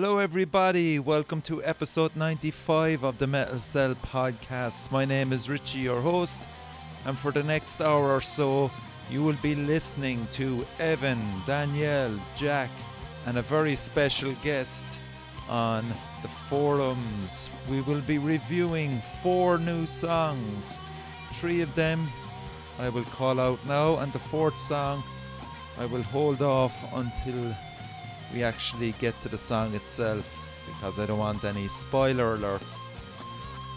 Hello, everybody. Welcome to episode 95 of the Metal Cell podcast. My name is Richie, your host, and for the next hour or so, you will be listening to Evan, Danielle, Jack, and a very special guest on the forums. We will be reviewing four new songs. Three of them I will call out now, and the fourth song I will hold off until we actually get to the song itself because I don't want any spoiler alerts.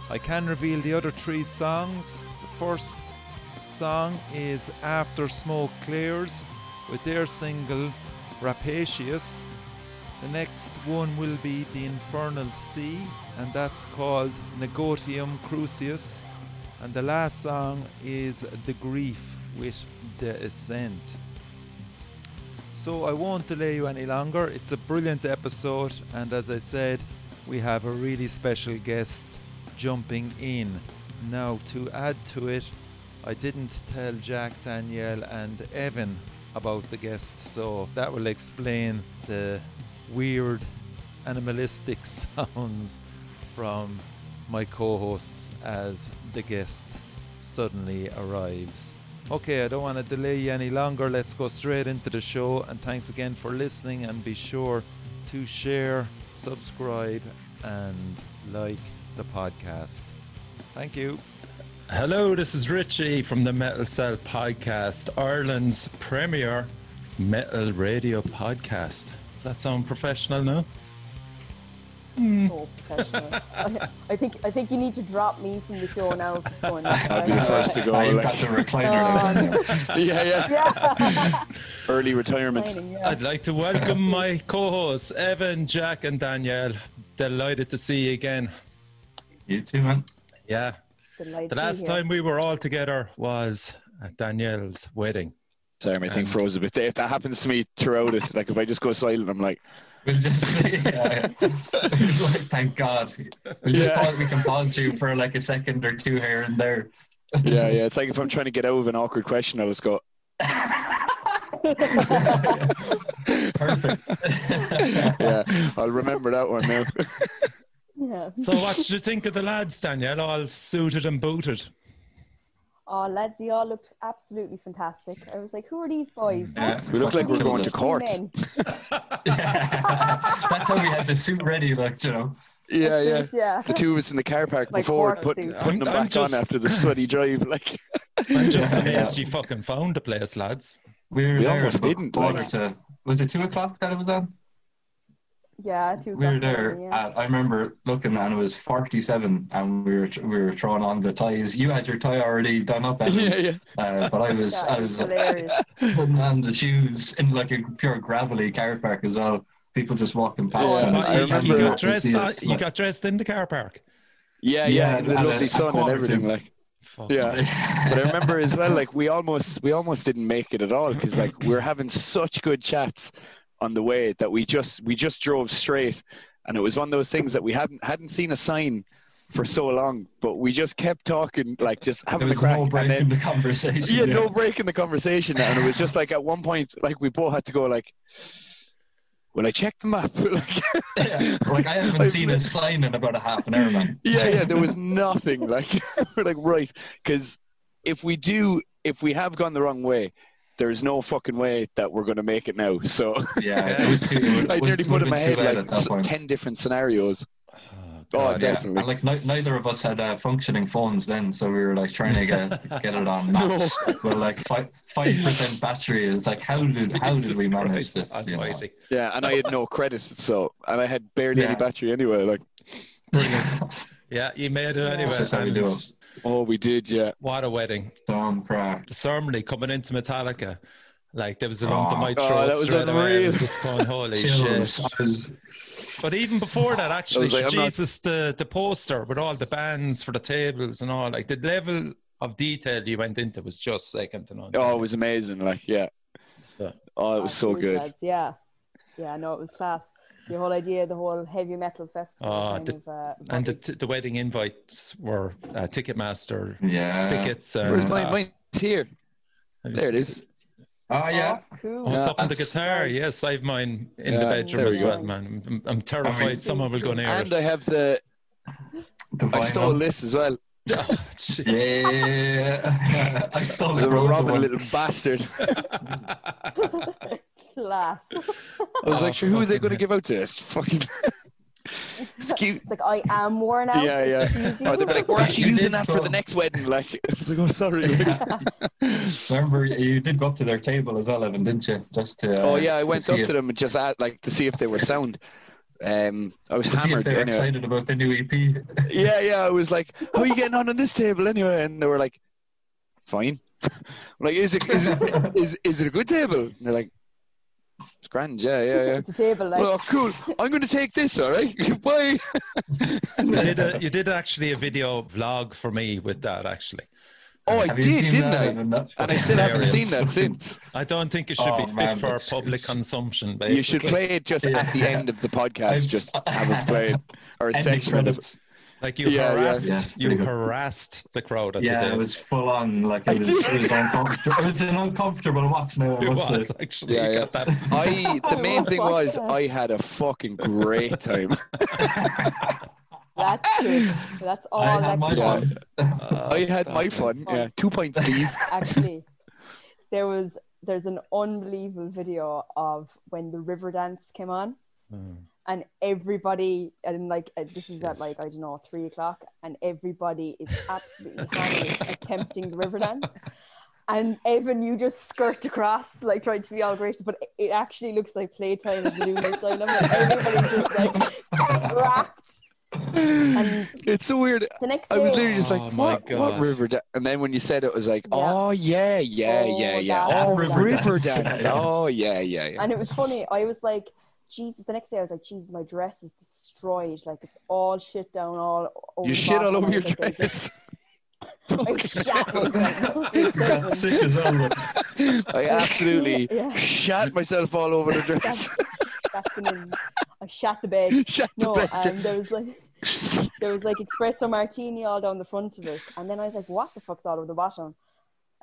I can reveal the other three songs. The first song is After Smoke Clears with their single Rapacious. The next one will be The Infernal Sea and that's called Negotium Crucis. And the last song is The Grief with The Ascent. So I won't delay you any longer. It's a brilliant episode, and as I said, we have a really special guest jumping in. Now, to add to it, I didn't tell Jack, Danielle, and Evan about the guest, so that will explain the weird animalistic sounds from my co hosts as the guest suddenly arrives. Okay, I don't want to delay you any longer. Let's go straight into the show. And thanks again for listening. And be sure to share, subscribe, and like the podcast. Thank you. Hello, this is Richie from the Metal Cell Podcast, Ireland's premier metal radio podcast. Does that sound professional now? Hmm. so. I, I think I think you need to drop me from the show now. if it's going on. I'd be the first to go. I've like- got the recliner. Oh, yeah, yeah. yeah. Early retirement. Complaining, yeah. I'd like to welcome my co hosts, Evan, Jack, and Danielle. Delighted to see you again. you too, man. Yeah, Delighted the last time we were all together was at Danielle's wedding. Sorry, my thing froze a bit. If that happens to me throughout it, like if I just go silent, I'm like, We'll just yeah, yeah. like, thank God. We'll just Yeah. pause, we can pause you for like a second or two here and there. yeah, yeah. It's like if I'm trying to get out of an awkward question, I'll just go, Perfect. yeah, I'll remember that one now. Yeah. So, what did you think of the lads, Danielle? All suited and booted. Oh, lads, you all looked absolutely fantastic. I was like, who are these boys? Yeah, We look like we're going to court. That's how we had the suit ready, like you know. Yeah, yeah. yeah. The two of us in the car park My before court putting suit. putting them I'm- I'm back just- on after the sweaty drive. Like, I'm just Yeah. amazed you fucking found the place, lads. We were We there almost didn't, like- to was it two o'clock that it was on? Yeah, two we were there. Yeah. I remember looking, and it was forty-seven, and we were we were throwing on the ties. You had your tie already done up, Evan, yeah, yeah. uh, but I was I was hilarious. putting on the shoes in like a pure gravelly car park as well. People just walking past. Oh, and I you, you remember- got dressed. see us, you like- got dressed in the car park. Yeah, Yeah, yeah, the at a- lovely a sun and everything. Like, Fuck. yeah. But I remember as well, like we almost we almost didn't make it at all because like we were having such good chats on the way that we just we just drove straight, and it was one of those things that we hadn't hadn't seen a sign for so long, but we just kept talking, like just having was crack, no break and in the conversation. yeah, no break in the conversation, and it was just like at one point, like we both had to go like. Well, I checked the map. like, Yeah, like I haven't seen a sign in about a half an hour, man. yeah, yeah, there was nothing. Like we're like right, because if we do, if we have gone the wrong way, there's no fucking way that we're going to make it now. So Yeah, it was too. It I nearly put in my head like s- ten different scenarios. Oh, Oh, God. Yeah, definitely. and like ni- neither of us had uh, functioning phones then, so we were like trying to get get it on maps. But like five five percent battery is like how did how did we manage Christ this? You know? Yeah, and I had no credit, so and I had barely any battery anyway. Like, Yeah, you made it anyway. That's just how we do it. Oh, we did, yeah. What a wedding. Storm crack. The ceremony coming into Metallica. Like there was a lump in Oh. my Oh, throat that was straight away. I was just going, holy shit. Was- But even before that, actually, like, I'm not- Jesus, the, the poster with all the bands for the tables and all, like the level of detail you went into was just second to none. Oh, it was amazing. Like, yeah. So, Oh, it was so good. lads, Yeah. Yeah, no, it was class. The whole idea, the whole heavy metal festival Oh, kind the- of. Uh, and the, t- the wedding invites were uh, Ticketmaster yeah. tickets. And, Where's mine? uh, Mine's here. Was- There it is. Oh yeah. Oh, cool. Oh, it's up on the guitar. nice. Yes, I've mine in the bedroom as well, go. man. I'm, I'm terrified I mean- someone will go near And it. I have the. The I stole this as well. Oh. Yeah, I stole The the Rosa Robin one. little bastard. Class. I was Oh, like, sure, who are they going to give out to this? Fucking. it's. It's like I am worn out. Yeah, yeah. excuse Or you. they'd be like, we're actually You using did that for the next wedding. Like, I was like, oh, sorry. Remember, you did go up to their table as well, Evan, didn't you? Just to. oh uh, yeah, I went see up if- to them and just asked, like, to see if they were sound. Um, I was To see if hammered they were anyway. excited about the new EP. Yeah, yeah. I was like, "How are you getting on on this table anyway?" And they were like, "Fine." I'm like, "Is it is it is is it a good table?" And they're like, "It's grand, yeah, yeah, yeah." It's a table, like. Well, cool. I'm going to take this. All right. Bye. you did a, you did actually a video vlog for me with that actually. Oh, I Have you did, didn't that, I? And I fucking still haven't seen that since. I don't think it should Oh, be fit man, for public it's- consumption. Basically. You should play it just at the end of the podcast. I've- Just have it played or a Ending section of it. Credits. Like you Yeah, yeah. harassed, Yeah, it's you harassed the crowd at Yeah, table. it was full on. Like I it was, did. it was uncomfortable. It was an uncomfortable watch. Now, I It must was say. actually. Yeah, you yeah. got that. I the main thing Oh, was I had a fucking great time. That's good. That's all I had my fun. Oh, I had my fun. Yeah, two points, please. actually there was there's an unbelievable video of when the river dance came on Mm. And everybody and like uh, this is at like i don't know three o'clock and everybody is absolutely hammered attempting the river dance and Evan, you just skirt across, like trying to be all gracious, but it actually looks like playtime at the Luna Asylum. Like everybody's just like wrapped. And It's so weird. the next I was literally just Oh like, my what, what God. river dance? And then when you said it, it was like, Yeah. oh, yeah, yeah, Oh, yeah, yeah. that Oh, river river dance. dance. Yeah. Oh, yeah, yeah, yeah. And it was funny. I was like, Jesus. The next day, I was like, Jesus, my dress is destroyed. Like it's all shit down all over. You shit all over your was like, dress. I shat myself. Sick as well. I absolutely Yeah. shat myself all over the dress. Shat them in. I shat the bed. shat the No, bed. um, there was like there was like espresso martini all down the front of it, and then I was like, "What the fuck's all over the bottom?"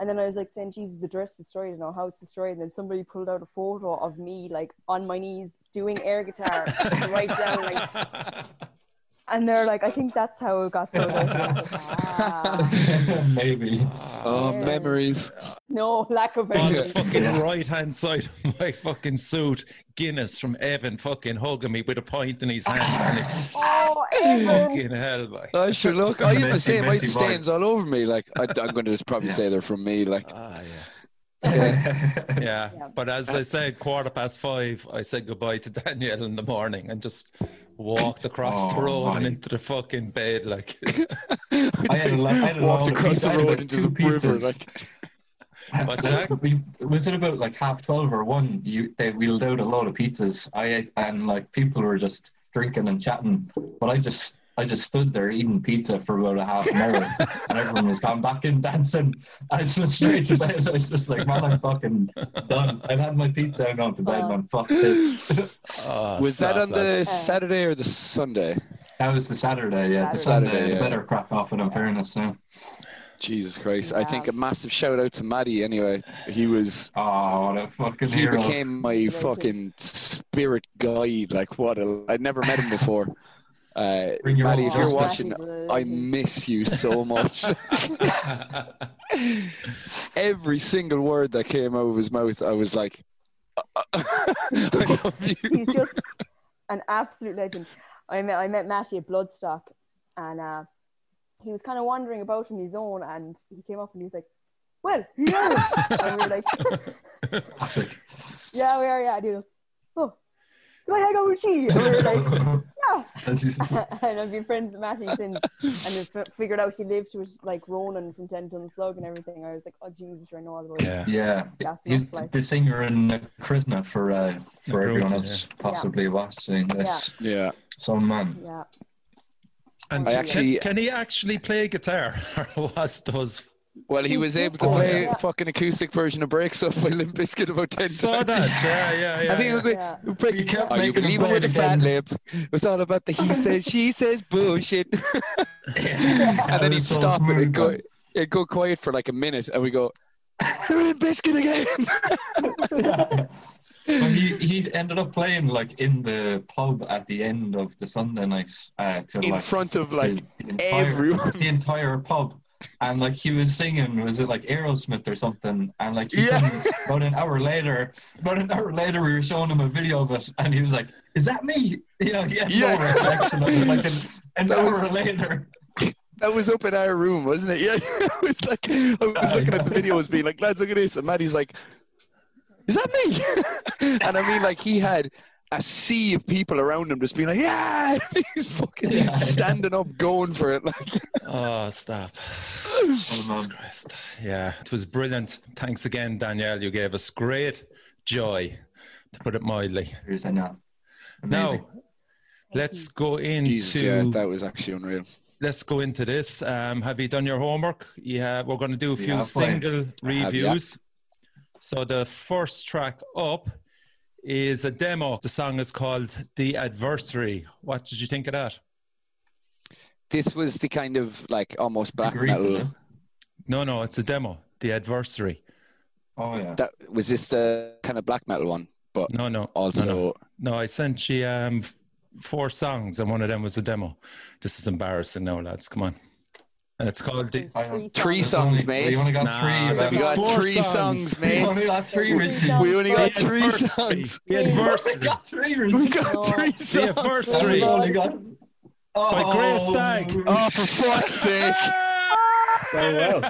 And then I was like saying, "Jesus, the dress is destroyed. Know how it's destroyed." And then somebody pulled out a photo of me like on my knees doing air guitar, right down like And they're like, I think that's how it got sorted. out. Like, ah. Maybe. Oh, Yeah. memories. No, lack of On the anything. fucking right hand side of my fucking suit, Guinness from Evan fucking hugging me with a pint in his hand. Oh, Evan. fucking hell, boy. I should look. I had the Messy, same. I had messy boy. stains all over me. Like I, I'm going to just probably Yeah. say they're from me. Like Ah, yeah. Yeah. Yeah. Yeah. But as I said, quarter past five, I said goodbye to Danielle in the morning and just walked across the Oh, road and into the fucking bed. Like, I had I had a walked across the road about into two the river. pizzas. Like What, Jack? Uh, we, was it about like half twelve or one? You they wheeled out a lot of pizzas. I ate, and like people were just drinking and chatting, but I just I just stood there eating pizza for about a half an hour, and everyone was gone back in dancing. I just went straight to bed. I was just like, man, I'm fucking done. I've had my pizza. I'm going to bed, man. Fuck this. Oh, was that on the lads. Saturday or the Sunday? that was the Saturday. Yeah, the Saturday. Sunday. Saturday, yeah. Better crack off it. In fairness, yeah. Jesus Christ! I think a massive shout out to Maddie. Anyway, he was. Oh, what a fucking He hero. became my fucking spirit guide. Like what? A, I'd never met him before. Uh, Maddie, if you're watching, I miss you so much. Every single word that came out of his mouth, I was like, I love you. He's just an absolute legend. I met I met Matty at Bloodstock, and uh, he was kind of wandering about on his own, and he came up and he was like, "Well, yeah," and we were like, Classic. "Yeah, we are." Yeah, and he goes, "Oh, do I hang out with she?" And we were like, "Yeah." You said. and I've been friends with Matty since, and have f- figured out she lived with like Ronan from Ten Ton Slug and everything. I was like, "Oh Jesus, I know all about it." yeah. Yeah, That's he's enough, like- the singer in Kritna for uh, for Nakruta, everyone else possibly watching this. Yeah. Some man. Yeah. And I can- actually- can, he actually play guitar? or was those Well, he was able to play yeah. a fucking acoustic version of Breaks Stuff by Limp Bizkit about 10 saw times. that? Yeah, yeah, yeah. I think yeah. we're going Yeah. He kept Oh, you making believe him it with a it fat again. lip. It's all about the he says, she says bullshit. Yeah. and then he'd so stop it smooth, and go, man. it'd go quiet for like a minute, and we go, They're in biscuit again. yeah. But he, he ended up playing like in the pub at the end of the Sunday night uh, to in like front of to like the entire, everyone. the entire pub. And like he was singing, was it like Aerosmith or something? And like he Yeah. about an hour later, about an hour later, we were showing him a video of it, and he was like, "Is that me?" You know, he had Yeah. no recollection of it. Like an, an That was- hour later, That was up in our room, wasn't it? Yeah, it was like I was looking at the videos, being like, "Lads, look at this," and Maddie's like, "Is that me?" and I mean, like he had a sea of people around him, just being like, "Yeah," he's fucking Yeah. standing up, going for it. Like, Oh, stop. Jesus. Christ. Yeah, it was brilliant. Thanks again, Danielle. You gave us great joy, to put it mildly. Here's a now. Amazing. Now, let's go into Jesus, yeah, that was actually unreal. let's go into this. Um, have you done your homework? Yeah, we're going to do a few Yeah, fine. single have, yeah. reviews. So the first track up is a demo. The song is called "The Adversary." What did you think of that? This was the kind of like almost black Agreed, metal. No, no, it's a demo. "The Adversary." Oh yeah. That was this the kind of black metal one, but No, no, also no, no. No, I sent you um, four songs, and one of them was a demo. This is embarrassing now, lads. Come on. And it's called the. Three Three songs. songs, mate. We only got Nah, three. there we got three songs. songs, We only got three, Three Richie. We only got three Adversary. songs. The Three. We got three, We Richie. got No. three The songs. Adversary. We only got. Oh, By Grey oh, Stag. Oh, for fuck's sake! Oh well.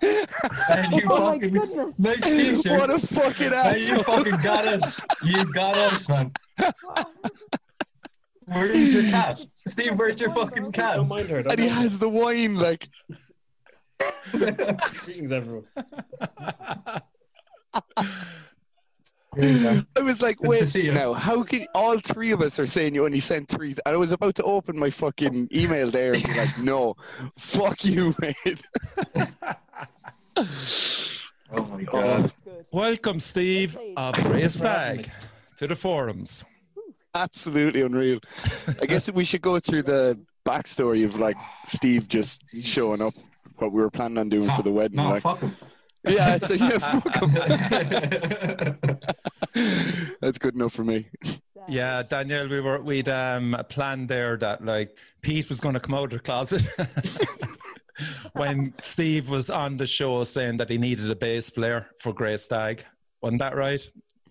Man, you Oh my goodness. nice t-shirt. What a fucking Man, you fucking got us. You got us, man. Where is your cat? Steve, where's your fucking cat? Don't mind her. Don't And he mind her. has the wine like. Greetings, everyone. Here you go. I was like, Good to wait, see you. now how can all three of us are saying you only sent three? And I was about to open my fucking email there and be like, no, fuck you, mate. Oh my oh. god. Good. Welcome, Steve of Grey Stag, to the forums. Absolutely unreal. I guess we should go through the backstory of like Steve just Jesus. showing up, what we were planning on doing for the wedding. No, like, fuck him. yeah, it's a, yeah, fuck 'em. That's good enough for me. Yeah, Danielle, we were we'd um planned there that like Pete was going to come out of the closet when Steve was on the show saying that he needed a bass player for Grey Stag. Wasn't that right?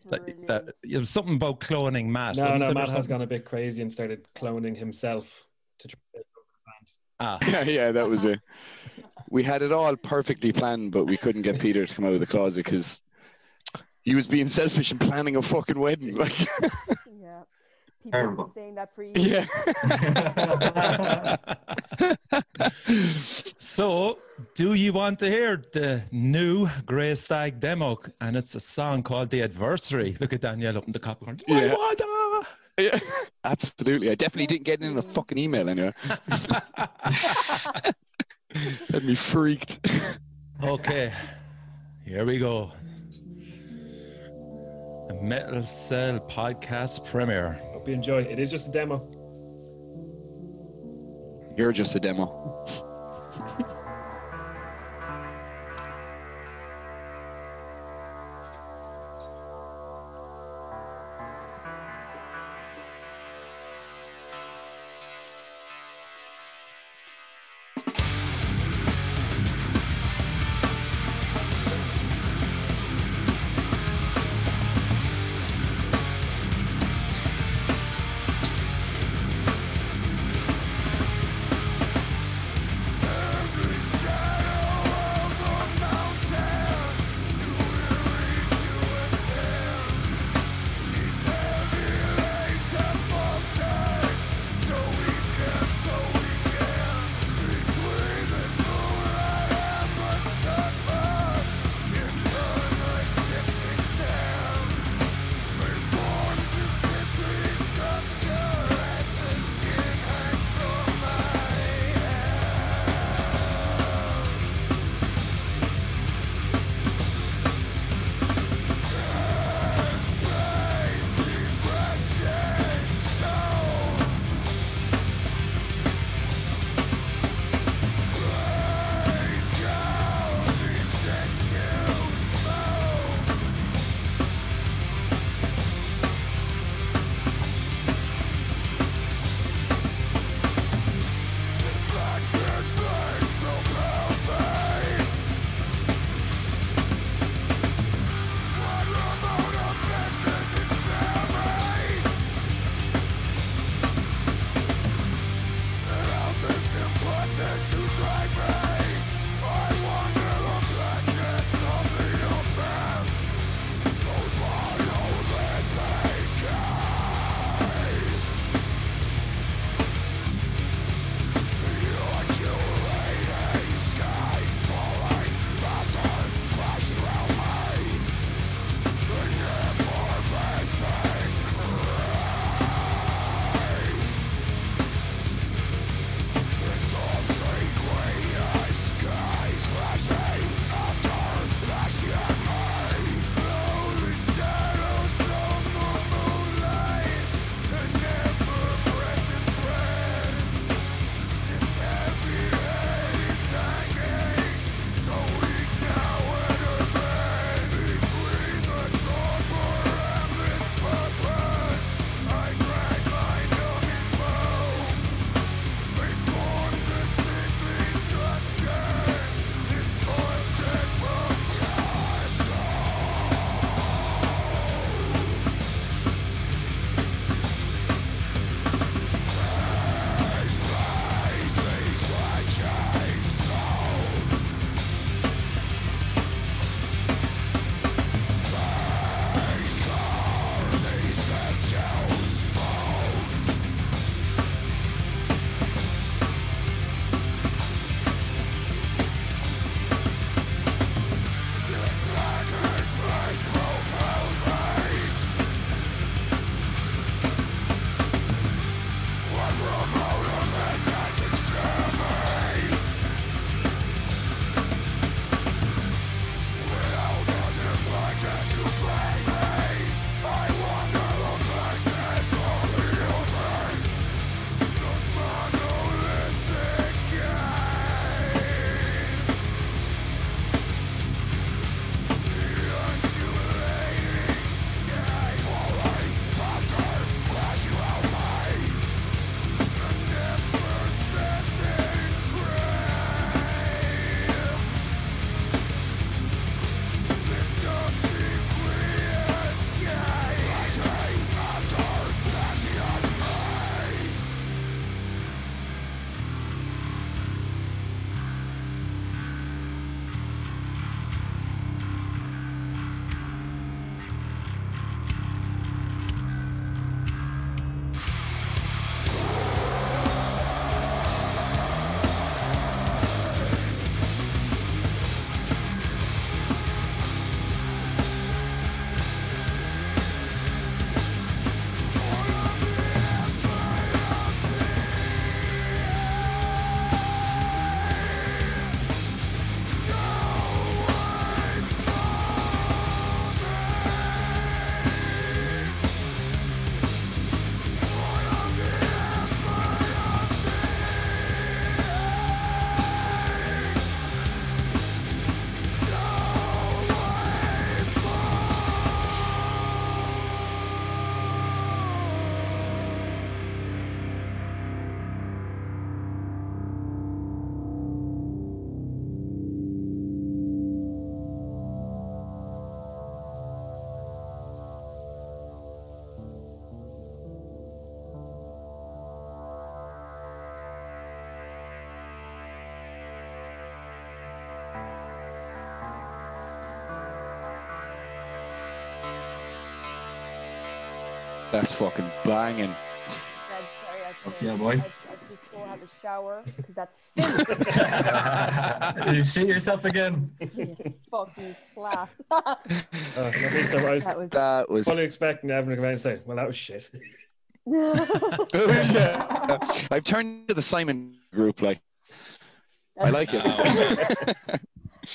That, that it was something about cloning Matt. No, no, Matt has gone a bit crazy and started cloning himself to try to Ah, Yeah, yeah, that was it. We had it all perfectly planned, but we couldn't get Peter to come out of the closet because he was being selfish and planning a fucking wedding. Like, Yeah. People have been saying that for years. yeah. so do you want to hear the new Grey Stag demo? And it's a song called "The Adversary." Look at Danielle up in the cop going, "My Yeah. water!" yeah, absolutely. I definitely didn't get it in a fucking email anyway. Had me freaked. Okay, here we go. A Metal Cell podcast premiere. Hope you enjoy. It is just a demo. You're just a demo. That's fucking banging. Dad, sorry, I have Fuck to, yeah, boy. I have to just go have a shower because that's filthy. you see yourself again. fucking class. Uh, at least I was that was. That was. fully expecting Evan to come out and say, "Well, that was shit." Yeah. I've turned to the Simon group. Like I like it.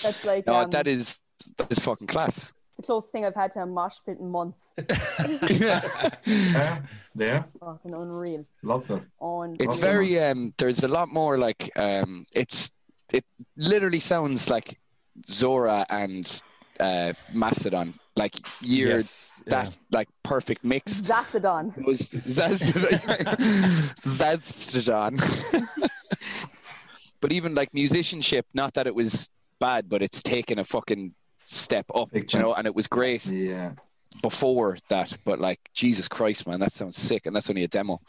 That's like no, um, that is that is fucking class. The closest thing I've had to a mosh pit in months. Yeah, yeah, Fucking unreal. loved it. On. It's Awesome. very um there's a lot more like um it's it literally sounds like Zora and uh Mastodon. Like you're Yes, that like perfect mix. Zacedon. It was Zastodon. but even like musicianship, not that it was bad, but it's taken a fucking step up, Big you know, and it was great Yeah, before that. But like Jesus Christ, man, that sounds sick, and that's only a demo.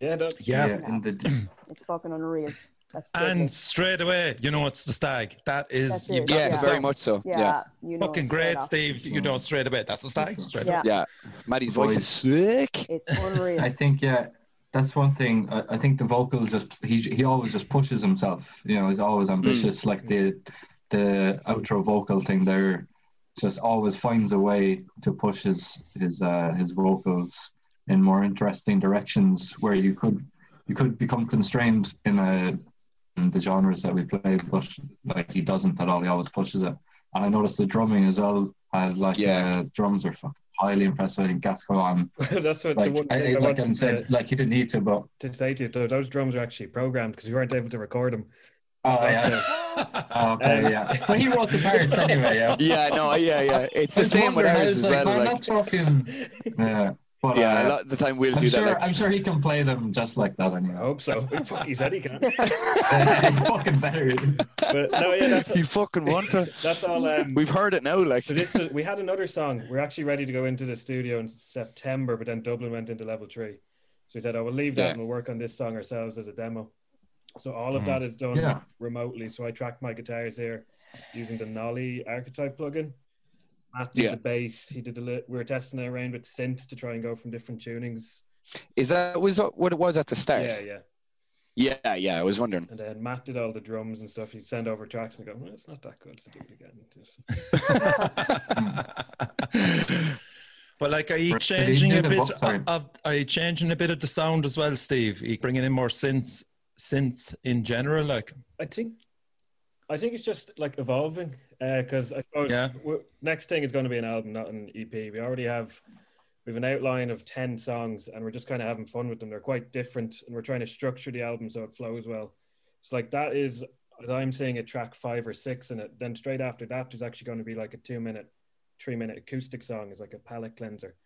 Yeah, that, Yeah. in the It's fucking unreal. That's And deadly. straight away, you know it's the stag. That is That's you've got Yeah, the Yeah. very much so. yeah, Yeah, you know. Fucking it straight great, off. Steve. You know straight away. That's the stag. Straight Yeah, away. yeah. Maddie's voice is sick. it's unreal. I think yeah, that's one thing. I, I think the vocals just he he always just pushes himself. You know, he's always ambitious. Mm. Like the the outro vocal thing there, just always finds a way to push his his uh, his vocals in more interesting directions where you could you could become constrained in a in the genres that we play, but like he doesn't at all. He always pushes it. And I noticed the drumming as well. I like Yeah. uh, drums are fucking highly impressive. I think on that's what like the one I, I, I, like I'm saying, to, like you didn't need to, but to say to you. Those drums are actually programmed because we weren't able to record them. Oh yeah, oh, okay, yeah. But he wrote the parts anyway. Yeah, Yeah, no, yeah, yeah. It's the same with wondering, ours as like, well. man, Like, that's fucking yeah. But yeah, a uh, lot of the time we'll I'm do sure. that. Like, I'm sure he can play them just like that Anyway. I anyway. hope so. Fuck, he said he can. fucking better. But no, yeah, that's you fucking want to. that's all. Um, We've heard it now. Like, So this is, we had another song. We're actually ready to go into the studio in September, but then Dublin went into level three. So we said, "Oh, we'll leave that Yeah. and we'll work on this song ourselves as a demo." So all of Mhm. that is done Yeah. remotely. So I tracked my guitars here using the Nolly Archetype plugin. Matt did Yeah. the bass. He did the. Li- we were testing it around with synths to try and go from different tunings. is that was what it was at the start? Yeah, yeah. yeah, yeah. I was wondering. And then Matt did all the drums and stuff. He'd send over tracks and go, well, "It's not that good to do it again." Just- but like, are you changing a bit vo- sorry. of? Are you changing a bit of the sound as well, Steve? Are you bringing in more synths, synths in general? Like, I think, I think it's just like evolving. Uh, because I suppose Yeah. w- next thing is going to be an album, not an EP. We already have we have an outline of ten songs, and we're just kind of having fun with them. They're quite different, and we're trying to structure the album so it flows well. So like that is, as I'm saying, a track five or six in it. Then straight after that, there's actually going to be like a two minute, three minute acoustic song, is like a palate cleanser,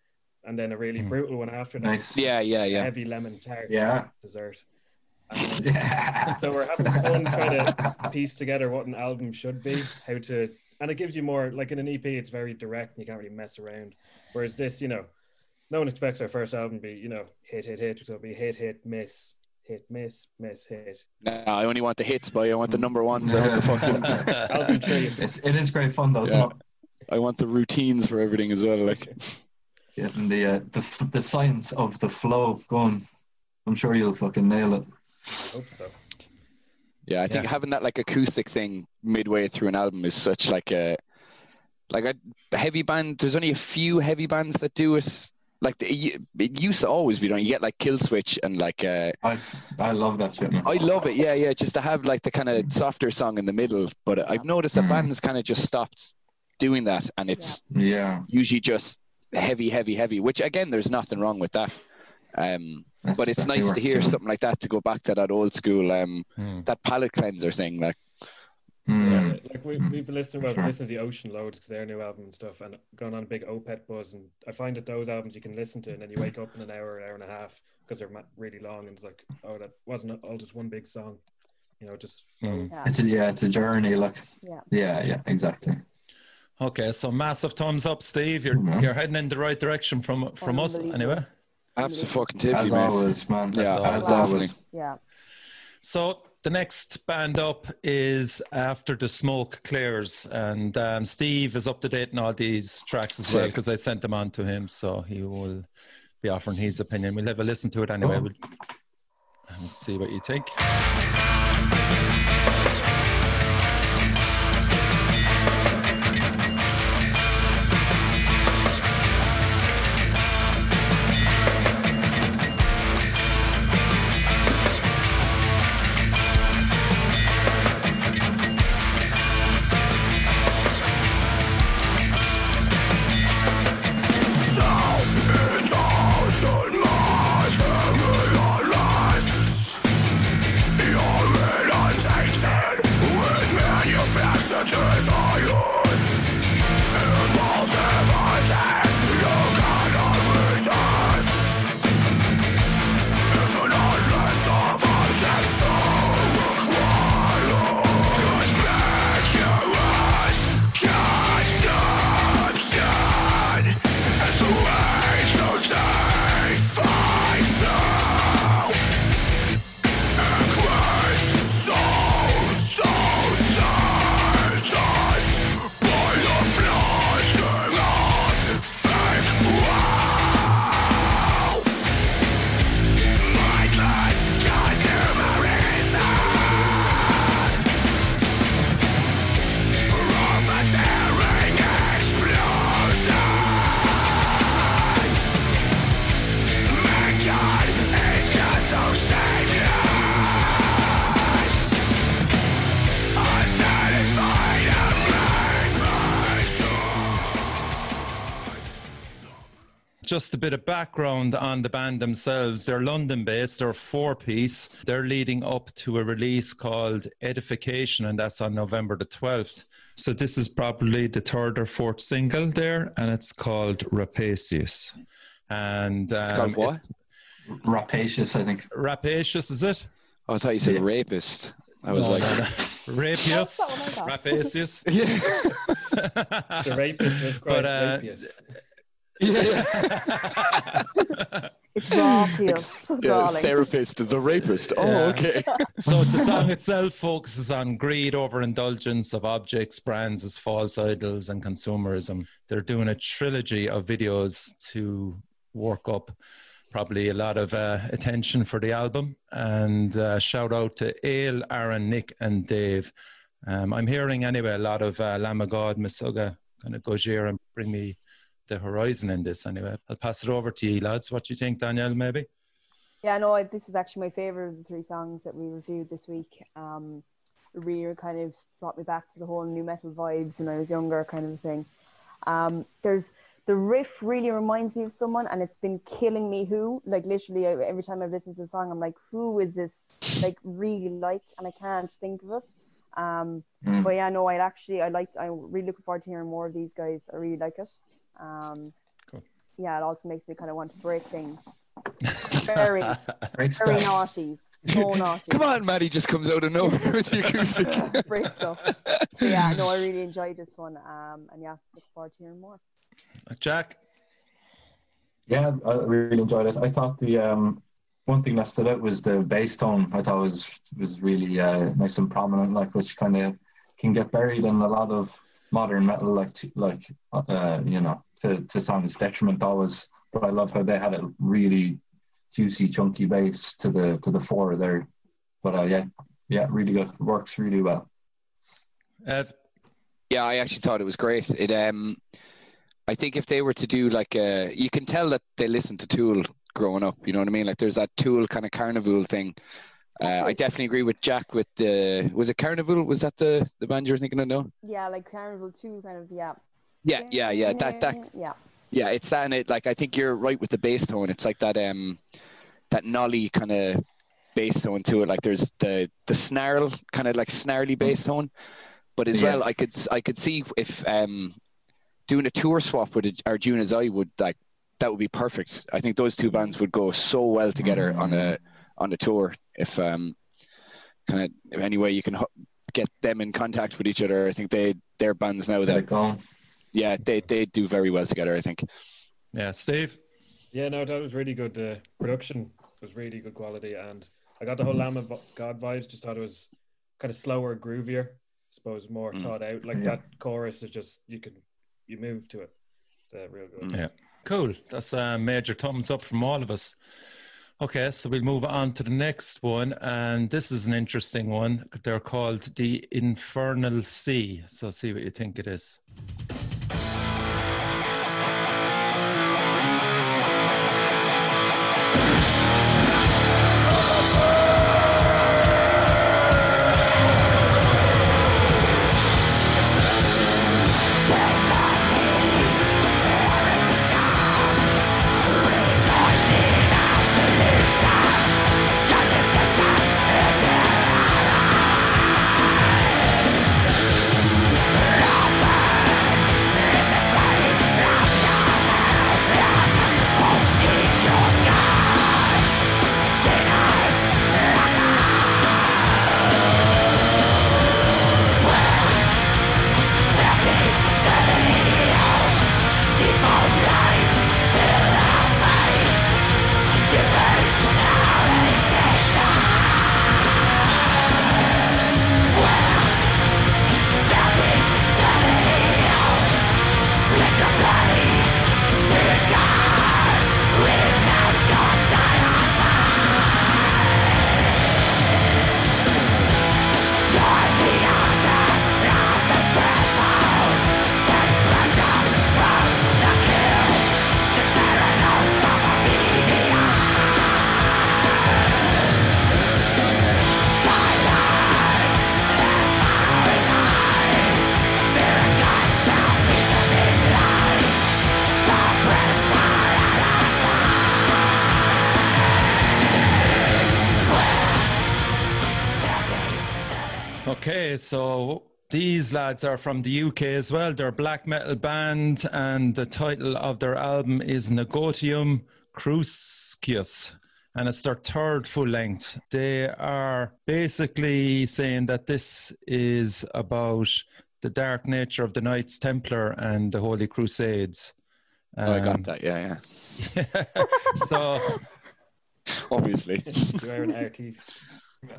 and then a really Mm. brutal one after that. Nice. Yeah, yeah, yeah. Heavy lemon tart. Yeah. Dessert. And Yeah. so we're having fun trying to piece together what an album should be, how to, and it gives you more. Like in an EP, it's very direct and you can't really mess around. Whereas this, you know, no one expects our first album to be, you know, hit, hit, hit. So it'll be hit, hit, miss, hit, miss, miss, hit. No, I only want the hits, but I want the number ones. I want the fucking. Album three. It's it is great fun though. It's Yeah. not I want the routines for everything as well. Like, yeah, and the uh, the the science of the flow going. I'm sure you'll fucking nail it. I hope so. yeah, I think Yeah. having that like acoustic thing midway through an album is such like a like a heavy band. There's only a few heavy bands that do it. Like the, it used to always be done. You get like Killswitch and like uh, I I love that shit. Man. I love it. Yeah, yeah. Just to have like the kind of softer song in the middle. But I've noticed that Mm. bands kind of just stopped doing that, and it's Yeah. usually just heavy, heavy, heavy. Which again, there's nothing wrong with that. Um, that's but it's nice what to hear doing. something like that to go back to that old school, um, Hmm. that palate cleanser thing. Like, Mm. Yeah, like we, we've been listening, well, Sure. listening to the Ocean loads because their new album and stuff, and going on a big Opeth buzz. And I find that those albums you can listen to, and then you wake up in an hour, an hour and a half because they're really long, and it's like, oh, that wasn't all just one big song, you know, just. Mm. Yeah. It's a yeah, it's a journey. Like Yeah. yeah, yeah, exactly. Okay, so massive thumbs up, Steve. You're Mhm. you're heading in the right direction from from us anyway. Absolutely, As man. always, man. Yeah, As as always. Yeah. So the next band up is After the Smoke Clears, and um, Steve is up to date on all these tracks as well because I sent them on to him, so he will be offering his opinion. We'll have a listen to it anyway. Oh. We'll, and see what you think. A bit of background on the band themselves. They're London based, they're four piece. They're leading up to a release called Edification, and that's on November the 12th. So, this is probably the third or fourth single there, and it's called Rapacious. And um, It's called what? Rapacious, I think. Rapacious, is it? Oh, I thought you said Yeah. rapist. I was No, like, no, no. Rapious. That's not what I thought. Rapacious. yeah, The rapist was quite But, uh, rapiest. Yeah, It's raw yeah. Therapist, the rapist. Oh, Yeah. okay. So the song itself focuses on greed, overindulgence of objects, brands as false idols, and consumerism. They're doing a trilogy of videos to work up probably a lot of uh, attention for the album. And uh, shout out to Ale, Aaron, Nick, and Dave. Um, I'm hearing anyway a lot of uh, Lamb of God, Meshuggah, kind of Gojira and bring me the horizon in this anyway. I'll pass it over to you, lads. What do you think, Danielle, maybe? Yeah, no, I- this was actually my favorite of the three songs that we reviewed this week. Um, it really kind of brought me back to the whole nu metal vibes when I was younger, kind of thing. Um, there's the riff really reminds me of someone, and it's been killing me. Who, like, literally, I, every time I've listened to the song, I'm like, who is this? Like, really like, and I can't think of it. Um, Mm. but yeah, no, I'd actually, I liked, I'm really looking forward to hearing more of these guys. I really like it. Um, Cool. Yeah, it also makes me kind of want to break things. Very, Great very stuff. naughty, so naughty. Come on, Maddie just comes out of nowhere with the acoustic. Break stuff. But yeah, no, I really enjoyed this one. Um, and yeah, look forward to hearing more. Jack? Yeah, I really enjoyed it. I thought the um, one thing that stood out was the bass tone. I thought was was really uh, nice and prominent, like which kind of can get buried in a lot of modern metal, like like uh, you know, to to sound's detriment always. But I love how they had a really juicy, chunky bass to the to the four there. But uh, yeah, yeah, really good. Works really well. Ed? Yeah, I actually thought it was great. It um I think if they were to do like a you can tell that they listened to Tool growing up, you know what I mean? Like there's that Tool kind of Karnivool thing. Uh, I definitely agree with Jack with the was it Karnivool? Was that the the band you were thinking of no? Yeah, like Karnivool 2, kind of, yeah. Yeah, yeah, yeah. That that Yeah. yeah, it's that and it like I think you're right with the bass tone. It's like that um that nolly kind of bass tone to it. Like there's the the snarl kind of like snarly bass tone, but as Yeah. well I could I could see if um doing a tour swap with Arjuna's Eye would like that would be perfect. I think those two bands would go so well together on a on a tour if um kind of any way you can ho- get them in contact with each other. I think they they're bands now that. Yeah they they do very well together. I think. Yeah, Steve? Yeah, no, that was really good. The production was really good quality, and I got the whole Lamb of God vibes. Just thought it was kind of slower, groovier. I suppose more Mm. thought out. Like Yeah. that chorus is just you can you move to it. Uh, real good. Yeah. Cool. That's a major thumbs up from all of us. Okay, so we'll move on to the next one, and this is an interesting one. They're called the Infernal Sea. So see what you think it is. Lads are from the UK as well. They're a black metal band, and the title of their album is Negotium Crucis, and it's their third full length. They are basically saying that this is about the dark nature of the Knights Templar and the Holy Crusades. Oh, I got Um, that. Yeah, yeah. so. Obviously. You're an artist.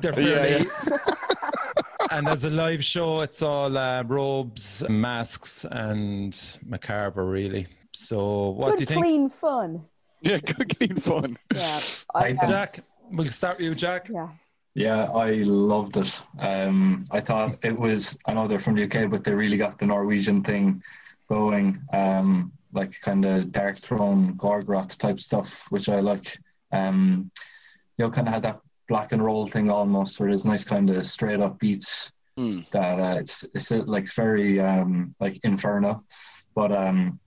They're Yeah, fairly. and as a live show, it's all uh, robes, masks, and macabre, really. So, what Good, do you think, clean fun. Yeah, good, clean fun. Yeah. I I, Jack? We'll start with you, Jack. yeah. Yeah, I loved it. Um, I thought it was. I know they're from the UK, but they really got the Norwegian thing going. Um, like kind of Dark Throne, Gorgoroth type stuff, which I like. Um, you know, kind of had that black and roll thing almost, where there's nice kind of straight up beats Mm. that uh, it's it's uh, like it's very um, like inferno, but um,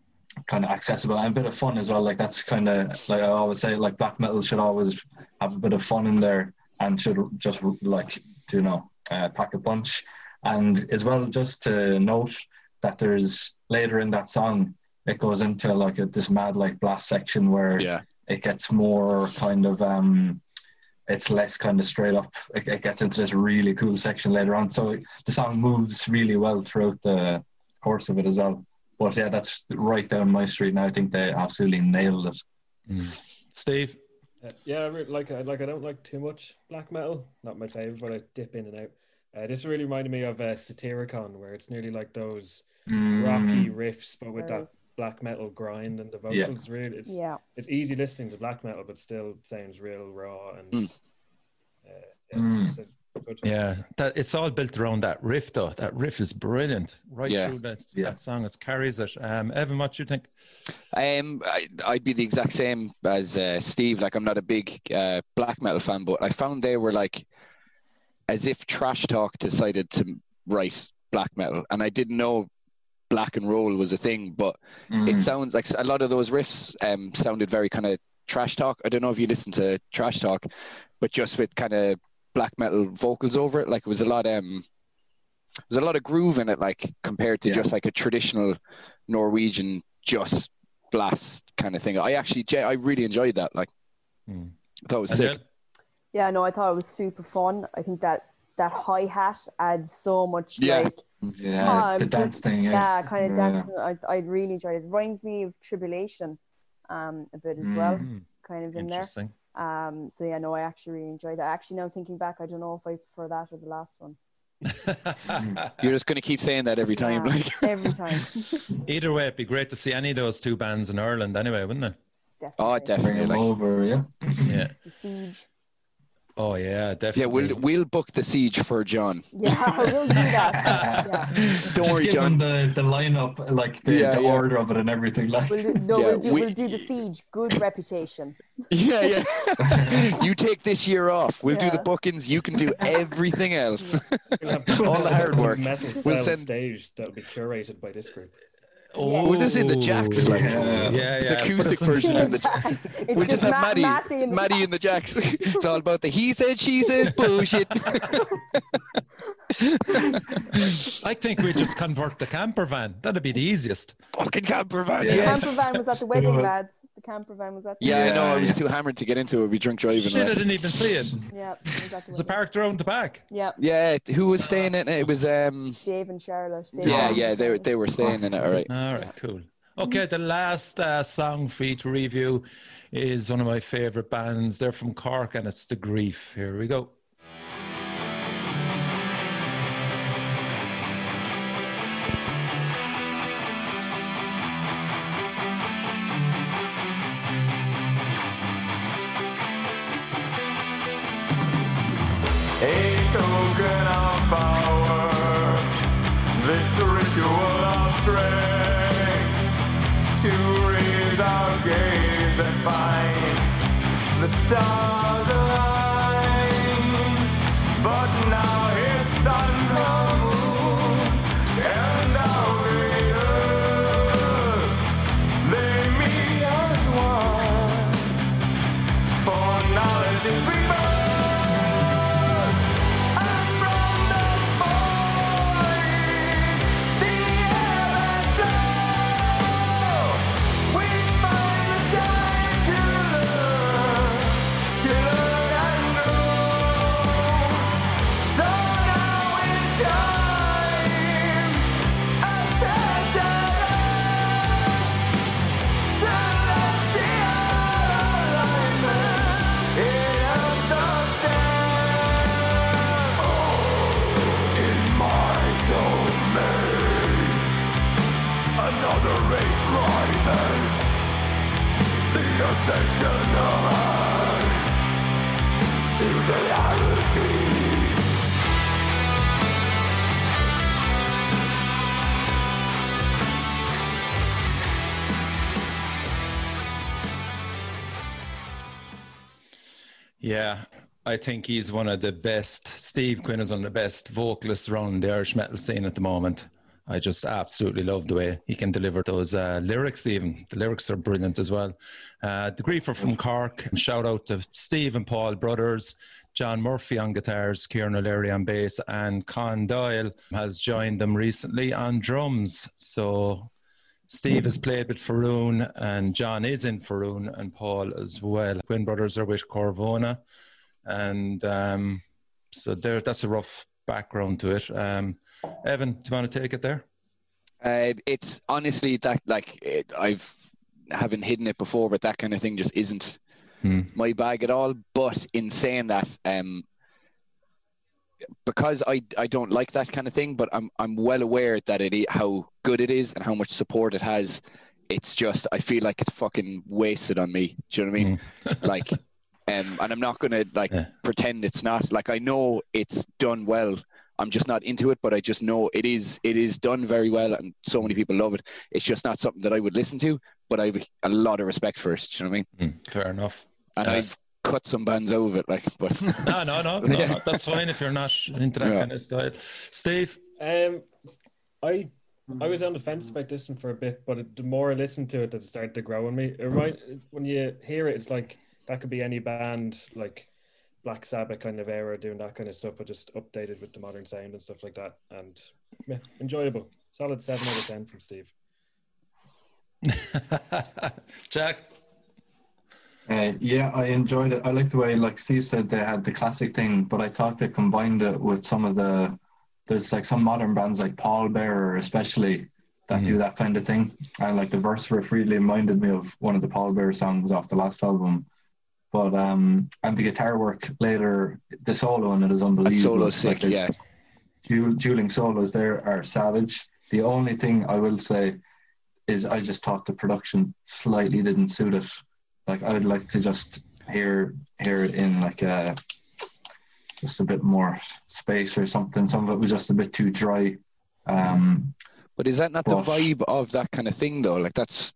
kind of accessible and a bit of fun as well. Like that's kind of like I always say, like black metal should always have a bit of fun in there and should just like you know uh, pack a punch. And as well, just to note that there's later in that song, it goes into like a, this mad like blast section where Yeah. it gets more kind of um it's less kind of straight up it, it gets into this really cool section later on so the song moves really well throughout the course of it as well but yeah that's right down my street and i think they absolutely nailed it Steve? Uh, yeah, I like I like I don't like too much black metal. Not my favorite, but I dip in and out. Uh, this really reminded me of uh, Satyricon, where it's nearly like those rocky Mm, riffs, but with that black metal grind and the Yeah. vocals. Really, it's Yeah. it's easy listening to black metal, but still sounds real raw and Mm. Yeah, Mm. it's good- Yeah, that it's all built around that riff, though. That riff is brilliant, right Yeah. through that, Yeah. that song. It carries it. Um, Evan, what do you think? Um, I, I'd be the exact same as uh, Steve. Like, I'm not a big uh, black metal fan, but I found they were like as if Trash Talk decided to write black metal, and I didn't know black and roll was a thing, but it mm. sounds like a lot of those riffs um, sounded very kind of trash talk. I don't know if you listen to trash talk, but just with kind of black metal vocals over it, like it was a lot. Um, there's a lot of groove in it, like compared to Yeah. just like a traditional Norwegian just blast kind of thing. I actually, I really enjoyed that. Like, Hmm. I thought it was And sick. then- Yeah, no, I thought it was super fun. I think that that hi hat adds so much Yeah. like yeah the Oh, dance thing yeah, yeah, kind of Yeah. dancing. I I really enjoyed it. Reminds me of Tribulation, um, a bit as well, Mm, kind of in there. interesting. Um, so yeah, no, I actually really enjoyed that. Actually, now thinking back, I don't know if I prefer that or the last one. You're just going to keep saying that every time. Yeah, Like, every time. Either way, it'd be great to see any of those two bands in Ireland anyway, wouldn't it? Definitely. oh, definitely. Like, over, yeah. Yeah. The siege. Oh yeah, definitely. yeah, we'll we'll book the siege for John. Yeah, we'll do that. Yeah. Don't Just worry, give John. them the, the lineup, like the, Yeah, the yeah. order of it and everything. Like, We'll do, no, Yeah, we'll, do, we- we'll do the siege. Good reputation. Yeah, yeah. you take this year off. We'll do the bookings. You can do everything else. We'll All the hard work. Metal We'll send- stage that'll be curated by this group. Oh, We'll just in the jacks, like yeah, Yeah. yeah. it's put acoustic version in the versions in the It's We'll just have Ma- Maddie, Matty and- Maddie in the jacks. It's all about the he said, she said bullshit. I think we just convert the camper van. That'd be the easiest. Fucking camper van. Yeah. The Yes. camper van was at the wedding, lads. The camper van was at the Yeah, I know. I was too hammered to get into it. We drunk driving. Shit, I like. didn't even see it. Yeah, it was at the It's a parked around the back. Yeah, Yeah, who was staying in it? It was um. Dave and Charlotte. Dave Yeah, and yeah, they were they were staying in it. All right. All right, cool. Okay, the last uh, song for you to review is one of my favorite bands. They're from Cork and it's The Grief. Here we go. The Yeah, I think he's one of the best. Steve Quinn is one of the best vocalists around the Irish metal scene at the moment. I just absolutely love the way he can deliver those uh, lyrics, even. The lyrics are brilliant as well. Uh, the Griefer from Cork. Shout out to Steve and Paul Brothers, John Murphy on guitars, Kieran O'Leary on bass, and Con Doyle has joined them recently on drums. So Steve has played with Faroon, and John is in Faroon, and Paul as well. Quinn brothers are with Corvona, and um, so there. That's a rough background to it. Um, Evan, do you want to take it there? Uh, it's honestly that like it, I've haven't hidden it before, but that kind of thing just isn't Hmm. my bag at all. But in saying that, um, because I I don't like that kind of thing, but I'm I'm well aware that it how good it is and how much support it has. It's just I feel like it's fucking wasted on me. Do you know what I mean? like, um, and I'm not gonna like Yeah. pretend it's not. Like I know it's done well. I'm just not into it, but I just know it is it is done very well, and so many people love it. It's just not something that I would listen to, but I have a lot of respect for it. Do you know what I mean? Hmm, fair enough. And Uh, I cut some bands out of it, like, but No, no, no, no, Yeah. no. That's fine if you're not into that Yeah. kind of style. Steve, Um, I I was on the fence about this one for a bit, but it, the more I listened to it, it started to grow on me. It remind, when you hear it, it's like that could be any band, like Black Sabbath kind of era, doing that kind of stuff, but just updated with the modern sound and stuff like that. And yeah, enjoyable. Solid seven out of ten from Steve. Jack. Uh, yeah, I enjoyed it. I like the way, like Steve said, they had the classic thing, but I thought they combined it with some of the. There's like some modern bands like Pallbearer, especially that do that kind of thing. And like the verse riff really reminded me of one of the Pallbearer songs off the last album. But um, and the guitar work later, the solo in it is unbelievable. solo's sick, there's- yeah. dueling solos there are savage. The only thing I will say is I just thought the production slightly didn't suit it. Like I would like to just hear hear it in like a just a bit more space or something. Some of it was just a bit too dry. Um, But is that not the vibe of that kind of thing though? Like that's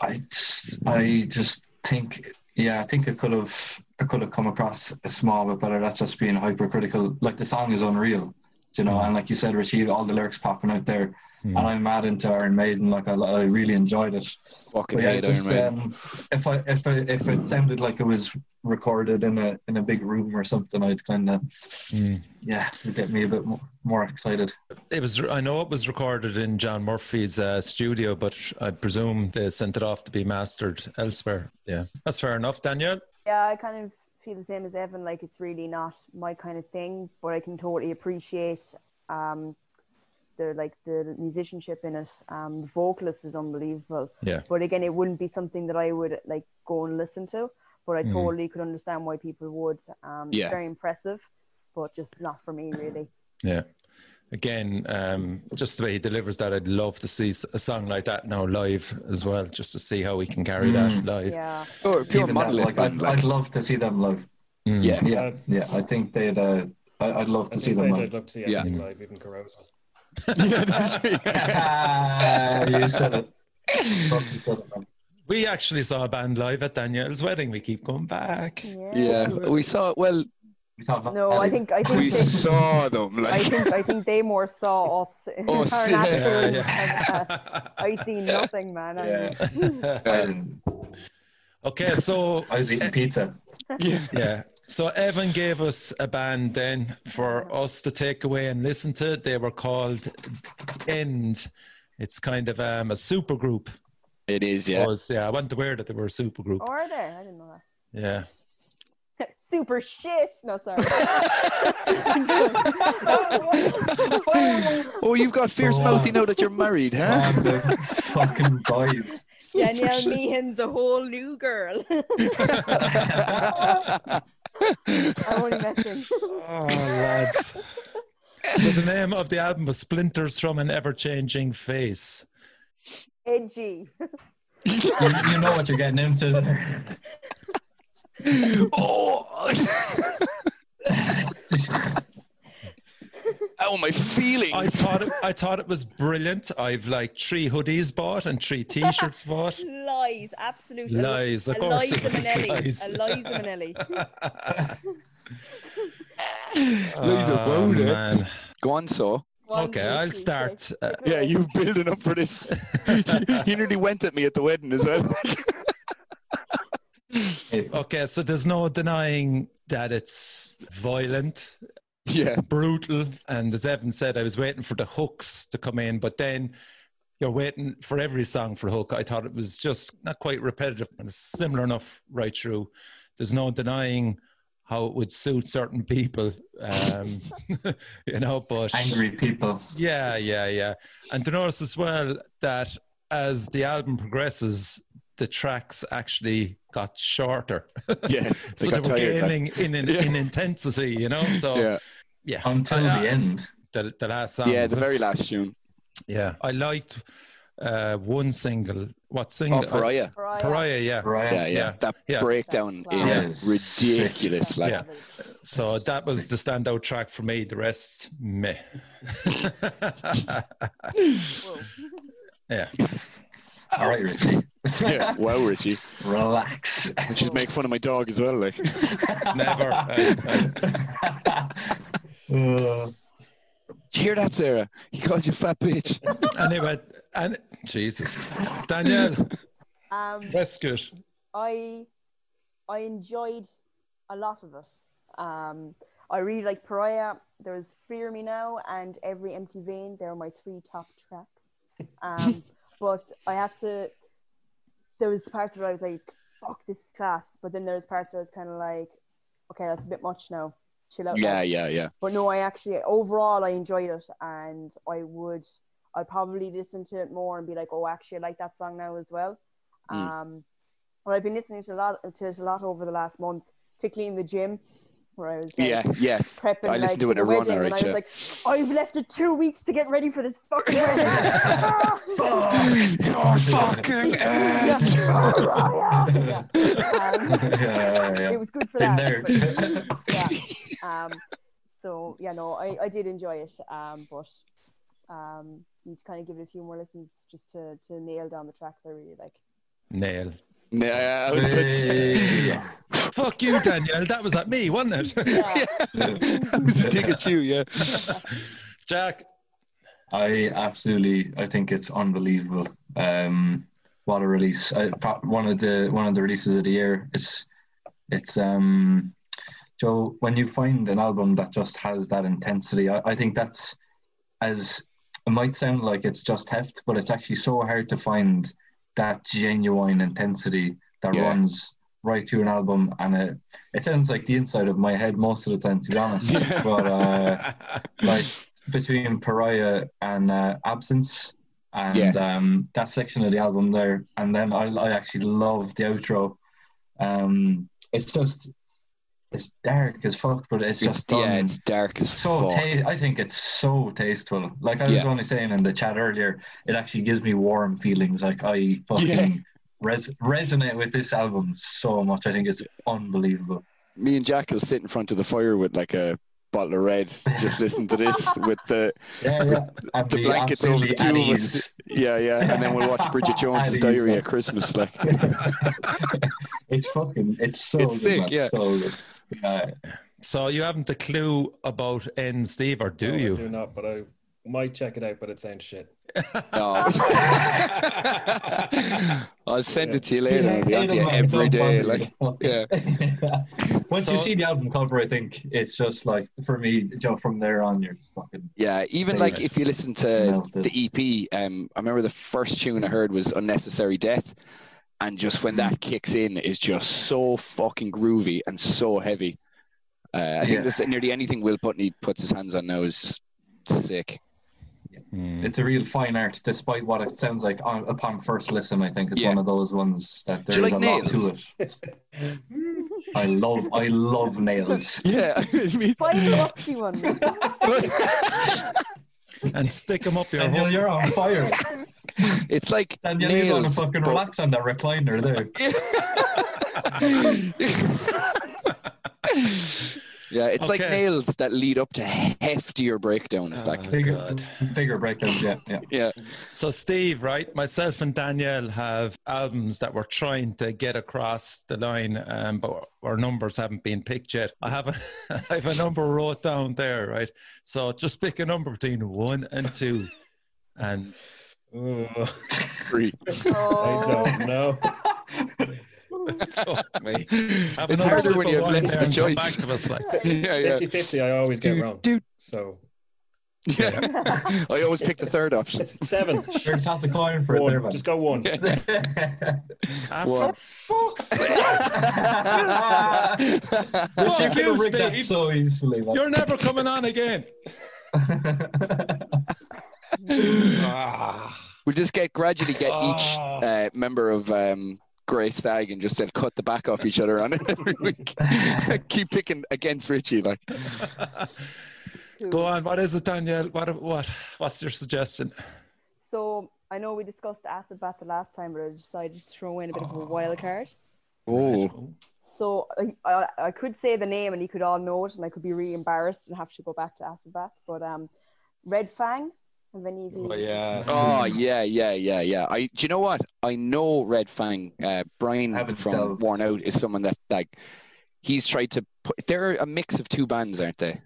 I just, I just think, yeah, I think it could have, it could have come across a small bit better. That's just being hypercritical. Like the song is unreal, you know, and like you said, Richie, all the lyrics popping out there, Hmm. and I'm mad into Iron Maiden. Like I, I really enjoyed it. fucking yeah, hate Iron just Maiden. um, if I if I if it sounded like it was recorded in a in a big room or something, I'd kind of Hmm. yeah, it'd get me a bit more, more excited. It was. I know it was recorded in John Murphy's uh, studio, but I presume they sent it off to be mastered elsewhere. Yeah, that's fair enough, Danielle. Yeah, I kind of feel the same as Evan. Like it's really not my kind of thing, but I can totally appreciate um, the like the musicianship in it. Um, the vocalist is unbelievable. Yeah. But again, it wouldn't be something that I would like go and listen to. But I Mm. totally could understand why people would. Um, Yeah. It's very impressive, but just not for me really. Yeah. Again, um, just the way he delivers that, I'd love to see a song like that now live as well, just to see how we can carry that Mm. live. Yeah. Pure, pure Even that, like. I'd, Like, I'd love to see them live. Mm. yeah. Yeah, yeah, I think they'd. Uh, I, I'd love to see them live. I'd love to see Yeah. live, even Carousel. yeah, that's true. you said it. Fucking said it, man. We actually saw a band live at Danielle's wedding. We keep going back. Yeah. yeah, we saw. Well, We thought No, I think I think we they, saw them. I think I think they more saw us in Us, our yeah, natural. yeah. I see nothing, man. Yeah. just- okay, so I was eating pizza. yeah, yeah, so Evan gave us a band then for us to take away and listen to. They were called End. It's kind of um, a super group. it is. Yeah, Was yeah, I wasn't aware that they were a super group. Oh, are they? I didn't know that. Yeah. Super shit. No, sorry. Oh, you've got fierce Oh. mouthy now that you're married, huh? Man, fucking boys. Danielle shit. Meehan's a whole new girl. I'm only messing. Oh, lads. So the name of the album was Splinters from an Ever-Changing Face. Edgy. You, you know what you're getting into there. oh. How am I feeling? I thought it, I thought it was brilliant. I've like three hoodies bought and three t-shirts bought. Lies. Absolute. Lies, of a course Liza it was Minnelli. lies. A Liza Minnelli. Liza Oh, man. Go on, so. One, Okay, two, I'll three, start. Uh, Yeah, you're building up for this. you nearly went at me at the wedding as well. Okay, so there's no denying that it's violent, yeah, brutal, and as Evan said, I was waiting for the hooks to come in, but then you're waiting for every song for a hook. I thought it was just not quite repetitive and it's similar enough right through. There's no denying how it would suit certain people, um, you know. But Angry people. yeah, yeah, yeah. And to notice as well that as the album progresses, the tracks actually got shorter. yeah. so they got were tired, like- gaining in, in, Yeah. in intensity, you know. So Yeah, yeah, Until I- I- the end. the, the last song. yeah. The very last tune. yeah. I liked uh, one single. What Oh, single? Pariah. Pariah. Pariah, yeah. Right. Yeah, yeah. Yeah. That Yeah. breakdown That's is class. ridiculous. Like, Yeah. So that was the standout track for me. The rest, meh. Yeah. All right, Richie. yeah. Wow, Richie. Relax. She's make fun of my dog as well. Like, Never. I- I- Uh, Did you hear that, Sarah? He called you fat bitch. anyway, and Jesus, Danielle, Um, good. I I enjoyed a lot of it. Um, I really like Pariah. There's Fear Me Now and Every Empty Vein. They're my three top tracks. Um, but I have to. There was parts where I was like, "Fuck, this class," but then there's parts where I was kind of like, "Okay, that's a bit much now. Chill out." Yeah, lads." yeah, yeah. But no, I actually overall I enjoyed it, and I would I'd probably listen to it more and be like, oh, actually, I like that song now as well. Mm. Um, well, I've been listening to a lot to it a lot over the last month, particularly in the gym. Where I was like, Yeah, yeah. prepping I listened like, to it for in the a wedding, and I was yeah. like, I've left it two weeks to get ready for this fucking wedding. You're fucking yeah. Ed. yeah. Um, yeah, yeah. it was good for Been that. there. but- yeah. Um, so yeah, no, I, I did enjoy it. Um, but um, need to kind of give it a few more listens just to, to nail down the tracks I really like. Nail. Yeah, I was about to say- Hey. Fuck you, Danielle. That was at me, wasn't it? Yeah. I was a dig at you, yeah. Jack. I absolutely, I think it's unbelievable. Um, what a release! I, one of the one of the releases of the year. It's it's um, Joe. When you find an album that just has that intensity, I, I think that's as it might sound like it's just heft, but it's actually so hard to find that genuine intensity that Yeah. runs right through an album, and it it sounds like the inside of my head most of the time, to be honest. But uh, like between Pariah and uh, Absence, and Yeah. um, that section of the album there, and then I, I actually love the outro. Um, it's just it's dark as fuck, but it's, It's, just done yeah, it's dark as so. fuck. Ta- I think it's so tasteful. Like I was Yeah. only saying in the chat earlier, it actually gives me warm feelings. Like I fucking Yeah. res- resonate with this album so much. I think it's unbelievable. Me and Jack will sit in front of the fire with like a bottle of red, just listen to this with the Yeah, yeah. The blankets over the two of us. Yeah, yeah. And then we'll watch Bridget Jones's Diary at Christmas. Like, it's fucking. It's so. It's good, sick, man. yeah. So good. Yeah. So you haven't a clue about End Steve, or do No, I you? do not, but I might check it out, but it sounds shit. no. I'll send it to you later. I'll be on to you every day. Like, yeah. Once you see the album cover, I think it's just like for me, Joe. From there on, you're just fucking. Yeah, even like Nice. if you listen to the EP, um, I remember the first tune I heard was "Unnecessary Death," and just when that kicks in, is just so fucking groovy and so heavy. Uh, I think Yeah. this nearly anything Will Putney puts his hands on now is just sick. Hmm. It's a real fine art, despite what it sounds like on, upon first listen. I think it's Yeah. one of those ones that there's you a like lot to it. I love, I love nails. Yeah, I mean, Find the rusty ones. And stick them up your Daniel, hole. you're on fire. it's like Daniel, you're going to fucking but- relax on that recliner there. yeah, it's like nails that lead up to heftier breakdown. It's like, Oh, Bigger, God. bigger breakdowns. Yeah, yeah. yeah, So Steve, right? Myself and Danielle have albums that we're trying to get across the line, um, but our numbers haven't been picked yet. I have a, I have a number wrote down there, right? So just pick a number between one and two, and Ooh, free. I Oh, don't know. fuck It's harder when you have less there of a choice. Back to us, like. yeah, yeah. 50 50, I always get wrong. dude. So, Yeah. I always pick the third option. seven. Sure, toss a coin for it there, man. Just go one. Ah, What? for fuck's sake! Wish you Fuck you, have rigged that Steve. so easily. man. You're never coming on again. Ah. We'll just get gradually get each Ah. uh, member of um, Grey Stag and just said cut the back off each other on it every week. Keep picking against Richie, like Go on. What is it, Danielle? What? What? What's your suggestion? So I know we discussed acid bath the last time, but I decided to throw in a bit of a wild card. oh, So I, I, I could say the name and you could all know it, and I could be really embarrassed and have to go back to acid bath. But um, Red Fang. Have any of you? Oh, yeah. oh yeah, yeah, yeah, yeah. I do you know what? I know Red Fang. Uh, Brian from delved. Worn Out is someone that like he's tried to put. They're a mix of two bands, aren't they?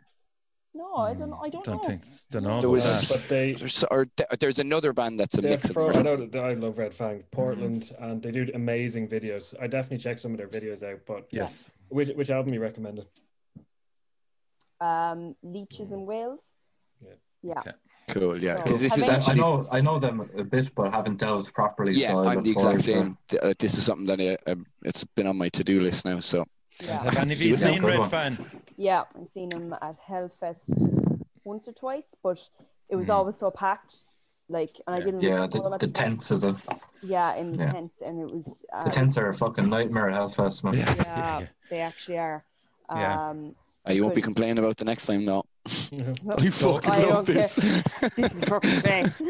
No, I don't. I don't, Don't know. think. Don't know. There was- But they, There's, or there's another band that's a they're mix of I know that I love Red Fang, Portland, and they do amazing videos. I definitely check some of their videos out. But Yes. which, which album you recommended? Um, Leeches in Wales. Yeah. Yeah. Okay. Cool, yeah. So, Because this is any- I actually know, I know them a bit, but haven't delved properly. yeah, so I I'm the exact same. Th- uh, This is something that I, um, it's been on my to-do list now. So Yeah. Have any of you seen Good Red one. Fan? Yeah, I've seen him at Hellfest once or twice, but it was always so packed. Like, and I didn't. Yeah, the, the tents is a Yeah, in the Yeah. tents, and it was. Uh, the tents are a fucking nightmare at Hellfest, man. Yeah. Yeah, they actually are. Yeah. Um, I won't be complaining about the next time though. I So- fucking I love don't this. This is fucking face.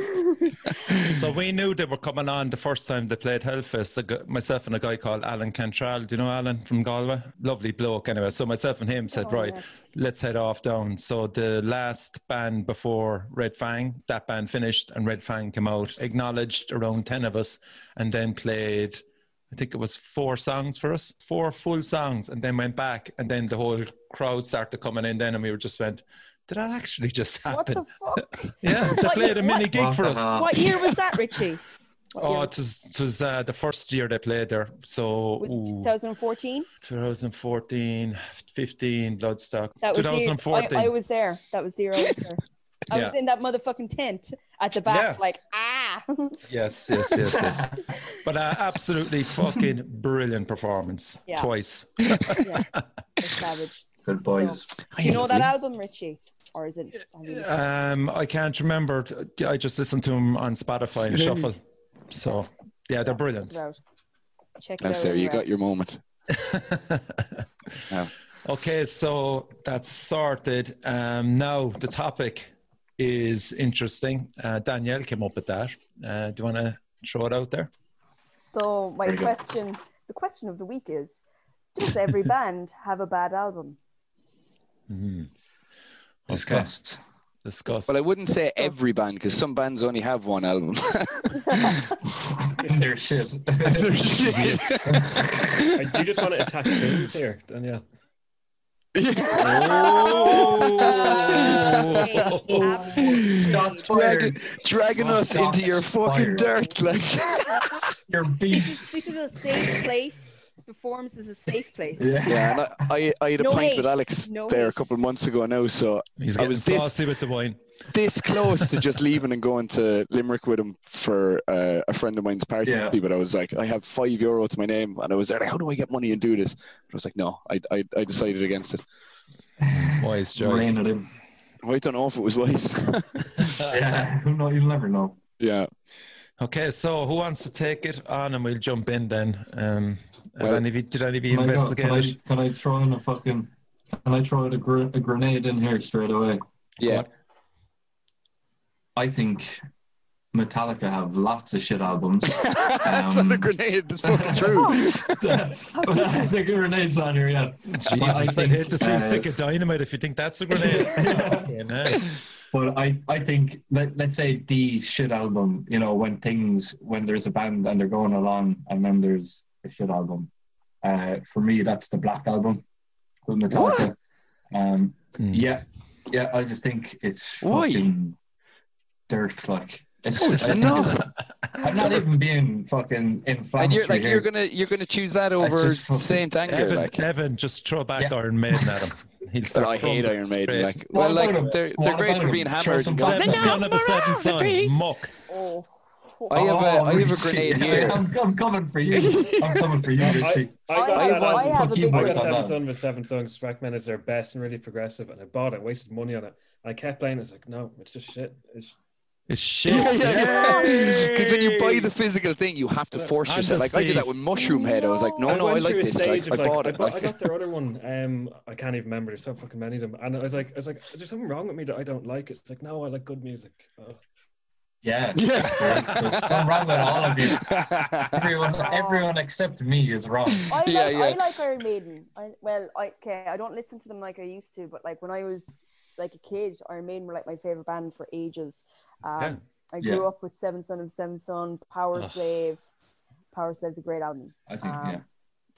So we knew they were coming on the first time they played Hellfest. A gu- Myself and a guy called Alan Cantrell. Do you know Alan from Galway? Lovely bloke, anyway. So myself and him said, Oh, right, yeah. let's head off down. So the last band before Red Fang, that band finished, and Red Fang came out, acknowledged around ten of us, and then played. I think it was four songs for us, four full songs, and then went back, and then the whole crowd started coming in. Then, and we were just went, "Did that actually just happen? what happen?" the fuck? Yeah, they played year- a mini what- gig for us. What year was that, Richie? What Oh, it was it was uh, the first year they played there. So was ooh, 2014? 2014, 15, Bloodstock. That was the 2014. I, I was there. That was the year I was there. I was in that motherfucking tent at the back, Yeah. like ah. Yes, yes, yes, yes. but uh, absolutely fucking brilliant performance. Yeah. Twice. yeah, it's savage. Good boys. Do you know that album, Richie, or is it? have you listened? Um, I can't remember. I just listened to them on Spotify and Shuffle. So yeah, they're brilliant. Check it out. Check it That's out. there. You got your moment. Yeah. Okay, so that's sorted. Um, now the topic is interesting. Uh, Danielle came up with that. Uh, do you want to throw it out there? So my Very good. question, the question of the week is: Does every band have a bad album? Discussed. Discuss. Well, I wouldn't say every band because some bands only have one album. In their shit. Uh, Do you just want to attack tunes here, Danielle? Shots dragging, fired. dragging us into your fucking Fired. dirt, like. Your This beef. is this is a safe place. The forums is a safe place. Yeah. Yeah, and I, I, I had a No pint hate. with Alex No there a couple of months ago now, so He's I getting was this- with the wine. this close to just leaving and going to Limerick with him for uh, a friend of mine's party. Yeah. But I was like, I have five euro to my name, and I was there. Like, How do I get money and do this? But I was like, no, I, I, I decided against it. Wise choice. Rain at him. I don't know if it was wise. Yeah. Who know? You'll never know. yeah. Okay, so who wants to take it on and we'll jump in then? Um, have any of you, did any of you Can I, go, investigate can, I, can I throw in a fucking? Can I throw in a, gr- a grenade in here straight away? Yeah. I think Metallica have lots of shit albums. That's not Um, a grenade. It's fucking true. the grenade's on here, yeah. Jesus, I I'd hate to see a uh, stick of dynamite if you think that's a grenade. Fucking hell. But I, I think let, let's say the shit album, you know, when things when there's a band and they're going along and then there's a shit album. Uh, for me, that's the Black album with Metallica. Um, Hmm. yeah, yeah. I just think it's Why? fucking dirt. Like it's, No, it's I not. It's, I'm not even being fucking inflammatory And you're like here. you're gonna you're gonna choose that over just fucking- Saint Anger, Evan, like. Evan, just throw back Yeah. Iron Maiden at him. He'll But start I hate Iron Maiden. Like, What well, like they're they're great about for him? being Throw hammered. some and going, Seven Seven son of a seven son, muck. Oh. I have a I have a Richie. grenade here. I'm, I'm coming for you. I'm coming for you, Richie. I, I got have- that I album. have a big I one. got Seven on Son with Seven Songs recommended as their best and really progressive, and I bought it, wasted money on it. I kept playing. It's like, no, it's just shit. It's, It's shit. Yeah, yeah, yeah. Because when you buy the physical thing, you have to force And yourself. the Like I did that with Mushroomhead. I was like, no, I no, I like this. Like, of, I bought I it. bought, I got their other one. Um, I can't even remember. There's so fucking many of them, and I was like, I was like, is there something wrong with me that I don't like? It's like, no, I like good music. Oh. Yeah. yeah. There's something wrong with all of you. Everyone, everyone except me is wrong. I Yeah, like yeah. I like Iron Maiden. I, well, I, okay, I don't listen to them like I used to, but like when I was like a kid, Iron Maiden were like my favorite band for ages. Um, Yeah. I grew Yeah. up with Seven Son of Seven Son, Power Ugh. Slave. Powerslave's a great album. I think, Um, yeah.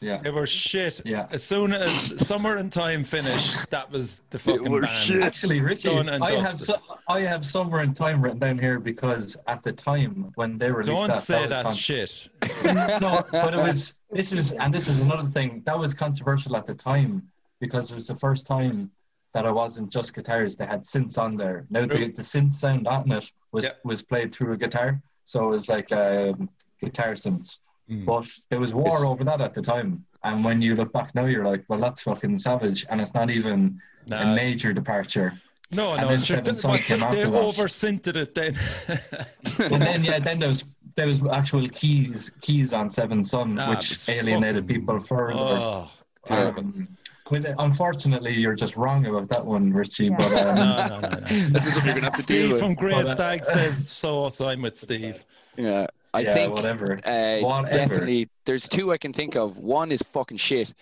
Yeah. They were shit. Yeah. As soon as Somewhere in Time finished, that was the fucking were band. shit. Actually, Richie, Done and I have dusted. so, I have somewhere in time written down here because at the time when they released Don't that, say that, that was shit. no, but it was this is and this is another thing that was controversial at the time because it was the first time that it wasn't just guitars; they had synths on there. Now the, True. the synth sound on it was Yeah. was played through a guitar, so it was like um, guitar synths. Mm. But there was war It's- over that at the time, and when you look back now, you're like, well, that's fucking savage, and it's not even a major departure. No, and no, then sure, Seven they, Son they, they over synthed it then. and then yeah, then there was there was actual keys keys on Seven Son, Ah, which alienated fucking- people further. oh, Um, unfortunately, you're just wrong about that one, Richie. Yeah. But um, No, no, no, no. That's just something you're gonna have to deal Steve with. from Grey But, uh, Stag says so, so I'm with Steve. Yeah, I yeah, think whatever. uh, Whatever. definitely. There's two I can think of. One is fucking shit.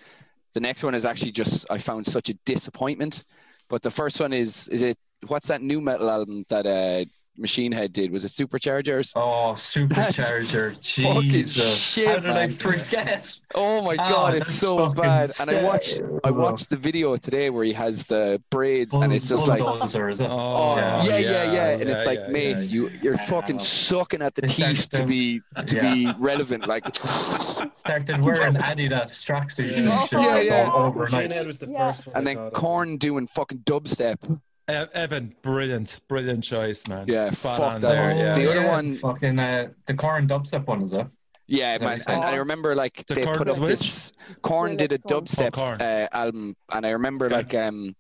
The next one is actually just I found such a disappointment. But the first one is is it what's that new metal album that uh, Machine Head did? Was it Superchargers? Oh, supercharger! fucking Jesus, shit, how did I forget? Oh my Oh, god, it's so fucking bad. And I watched I watched the video today where he has the braids and it's just like bulldozer, is it? Oh, oh yeah, yeah, yeah, yeah. And it's like, yeah, mate, yeah. you you're Yeah. fucking sucking at the They teeth to to- be to yeah. be relevant. Like Started wearing Adidas tracksuits Yeah. and shit oh, Yeah, yeah. overnight. Was the Yeah. first one. and then. Korn doing fucking dubstep. Evan, brilliant, brilliant choice, man. Yeah, spot on that there. Yeah. The other yeah, one- fucking uh, the Korn dubstep one is it? Yeah, Is man. what you And? I remember like The they Korn put up Switch? this Korn did a dubstep Oh, uh, album, and I remember Okay. like um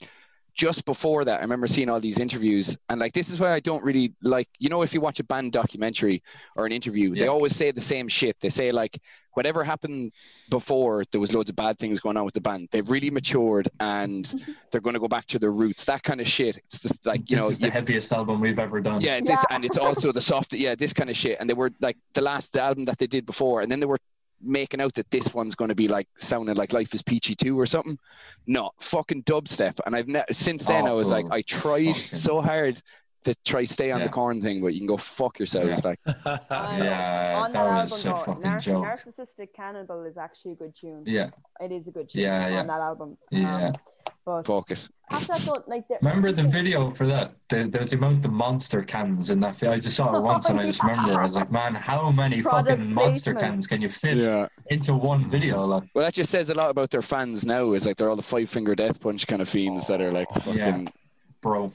just before that, I remember seeing all these interviews, and like this is why I don't really like. You know, if you watch a band documentary or an interview, they always say the same shit. They say like whatever happened before, there was loads of bad things going on with the band. They've really matured, and they're going to go back to their roots. That kind of shit. It's just like you this know, is the you- heaviest album we've ever done. yeah, this Yeah. and it's also the soft, yeah, this kind of shit. And they were like the last album that they did before, and then they were making out that this one's going to be like sounding like Life is Peachy two or something. No, fucking dubstep. And I've ne- since then I was like, I tried Fucking- so hard to try stay on the Korn thing, but you can go fuck yourselves. Like, Yeah, on that that, was album, a though, fucking Nar- joke. Narcissistic Cannibal is actually a good tune. Yeah, It is a good tune Yeah, yeah. on that album. Yeah. Um, but fuck it. after that, though, like the, remember the video for that? The, there's the amount of monster cans in that. vi- I just saw it once, and I just remember I was like, man, how many Product fucking monster placement. cans can you fit Yeah. into one video? Like, Well, that just says a lot about their fans now. Is like they're all the five finger death punch kind of fiends that are like fucking Yeah. bro.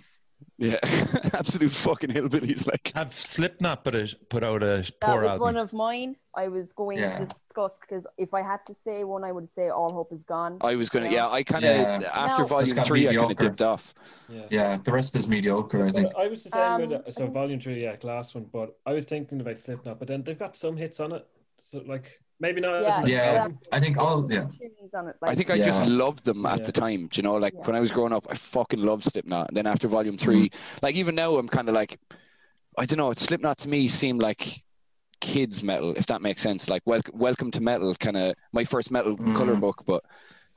Yeah, absolute fucking hillbillies. Like, Have Slipknot put a, put out a that was album? one of mine. I was going Yeah. to discuss because if I had to say one, I would say All Hope Is Gone. I was gonna, Yeah. yeah, I kind of Yeah. after No. volume Just got three, I kind of mediocre. dipped off. Yeah. Yeah, the rest is mediocre. I think. Well, I was the same Um, with it. So volume three, yeah, last one. But I was thinking about Slipknot, but then they've got some hits on it. So like maybe not. Yeah, an Yeah, album. I think all. Yeah, Tunes on it, I think I just Yeah. loved them at Yeah. the time. Do you know, like Yeah. when I was growing up, I fucking loved Slipknot. And then after Volume 3 like even now, I'm kind of like, I don't know. Slipknot to me seemed like kids metal, if that makes sense. Like wel- Welcome to Metal, kind of my first metal Mm. color book, but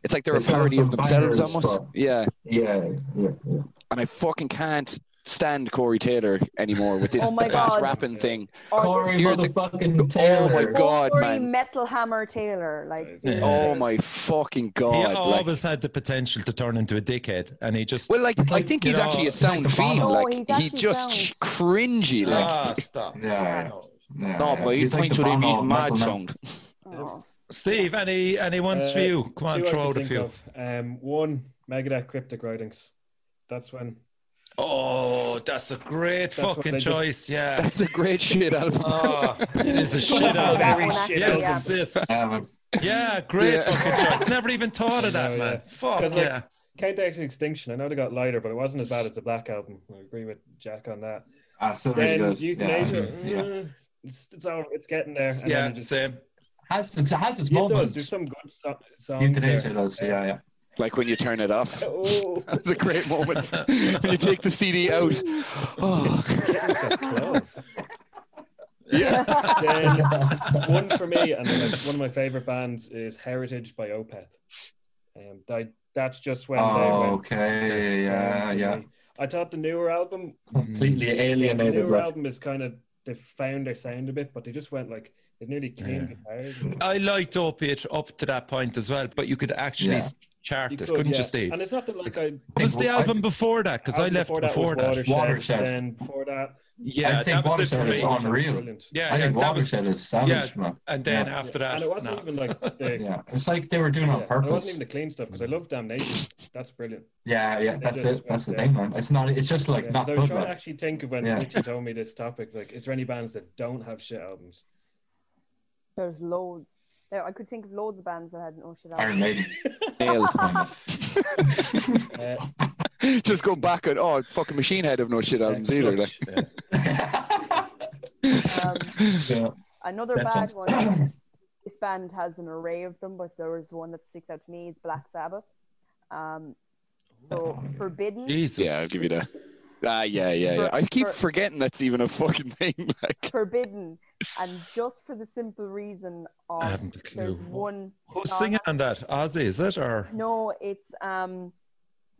it's like they're They a parody of themselves almost. but- Yeah, yeah, yeah. yeah. and I fucking can't stand Corey Taylor anymore with this Oh fast God. rapping thing. or Corey You're the- motherfucking Oh my this God, Corey man. Metal Hammer Taylor, like Yeah. Oh my fucking he god! like- always had the potential to turn into a dickhead, and he just Well, like It's I think he's know, actually a it's like sound the fiend. Bono. No, Like he's he just sounds- cringy. Like ah stop. Yeah. No. yeah, no, yeah. but he's like points the with him. Bono He's mad metal sound. Oh. Steve, any any ones for Uh, you? Come on, Two I throw out a think few. of. Um, one Megadeth Cryptic Writings. That's when. Oh, that's a great That's fucking they just- choice. Yeah. That's a great shit album. Oh, it is a shit That's a album. very Yes, shit Yes, album. yes. Um, Yeah, great Yeah. fucking choice. Never even thought of that, No, man. yeah. Fuck 'Cause, like, yeah. Countdown to Extinction. I know they got lighter, but it wasn't as bad as the Black Album. I agree with Jack on that. ah, still really Then good. Youthanasia. Yeah, yeah. mm, It's it's all it's getting there. And Yeah, just, same. Has it has its it does. moments. There's some good so- songs. Youthanasia there. does. Yeah, yeah. Like when you turn it off. Oh, That's a great moment. when you take the CD out. Oh, kittens got claws. yeah. then one for me, and then one of my favorite bands is Heritage by Opeth. Um, that, that's just when they Oh, went okay. down Yeah, yeah. me. I thought the newer album, Completely the alienated. The newer Like, album is kind of they found their sound a bit, but they just went like it's nearly clean guitars. I liked Opeth up to that point as well, but you could actually Yeah. S- chart You it, could, couldn't yeah. you, Steve? And it's not that like I. What was the I- album before that? Because I left before, was that. Watershed, Watershed. Then before that, Yeah, I think that was it for Watershed me. is unreal. Brilliant. Yeah, I think that was, Watershed is savage, man. and then Yeah. after that, and it wasn't no. even like the. Yeah, it's like they were doing it on yeah, and it wasn't even the clean stuff because I love Damnation. That's brilliant. Yeah, yeah, that's just it. That's the went thing, man. It's not. It's just like Yeah, not 'cause I was good. trying to actually think of when Yeah. Richie told me this topic. Like, is there any bands that don't have shit albums? There's loads. There, I could think of loads of bands that hadn't. no shit Iron album. Maiden. Nails. Uh, Just go back and oh, fucking Machine Head have no shit albums either. Like. Um, yeah. another bad one. This band has an array of them, but there was one that sticks out to me. It's Black Sabbath. Um, so Forbidden, Jesus. Yeah, I'll give you that. Ah, yeah, yeah, yeah. For- I keep for- forgetting that's even a fucking thing. Like, Forbidden, and just for the simple reason of I haven't a clue. there's one. Who's song- singing on that? Ozzy, is it? Or No, it's um,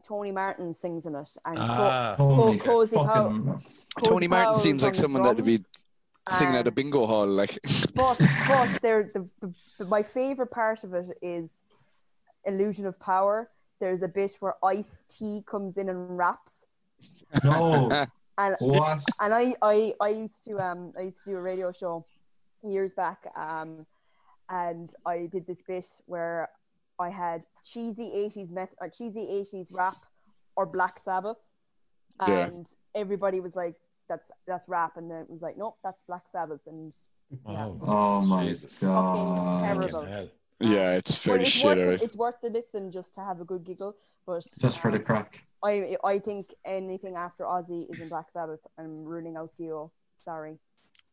Tony Martin sings in it, and Co- ah, Holy Cozy fucking- Cozy Tony Martin Powell's seems like someone that'd be drums, singing at a bingo hall. Like, But but they're the, the, the my favorite part of it is illusion of power. There's a bit where Ice T comes in and raps, No. and What? and I, I I used to um I used to do a radio show years back um and I did this bit where I had cheesy 80s meth or cheesy 80s rap or Black Sabbath Yeah. and everybody was like that's that's rap and then it was like nope that's Black Sabbath and yeah. oh, Oh my Jesus. god. terrible. yeah, it's But very it's shit. worth, it, it's worth the listen just to have a good giggle but Just for the um, crack. I I think anything after Ozzy is in Black Sabbath I'm ruling out Dio sorry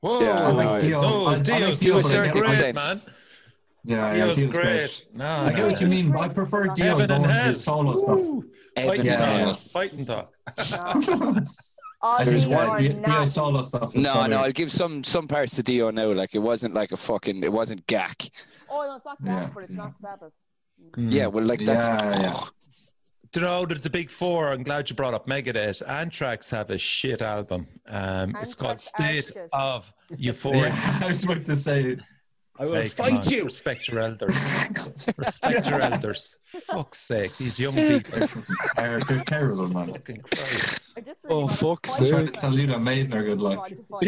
Whoa, Yeah, I I like Dio. no, I- I like Dio's Dio, to a but I certain get- great, extent. man. Yeah, yeah, Dio's Dio's great. No, I get no, what you no. mean. I prefer Dio Heaven and going his solo stuff. Woo. Evan Fighting Yeah, talk. yeah. Fighting talk. No. Ozzy There's one- Yeah, Dio solo stuff. is No, probably- no, I'll give some some parts to Dio now. Like, it wasn't like a fucking, it wasn't gack. Oh no, it's not gack, Yeah. but it's not Sabbath. Yeah, well, like that's. Yeah, yeah. Do you know that the big four? I'm glad you brought up Megadeth. Anthrax have a shit album. Um, it's called State of Euphoria. Yeah, I was about to say. I will fight you. Respect your elders. Respect your elders. Fuck's sake, these young people. They're, they're terrible, man. Fucking Christ. I just really Oh, wanna fuck's fight sake. Trying them. to tell you that Maiden are good luck. God.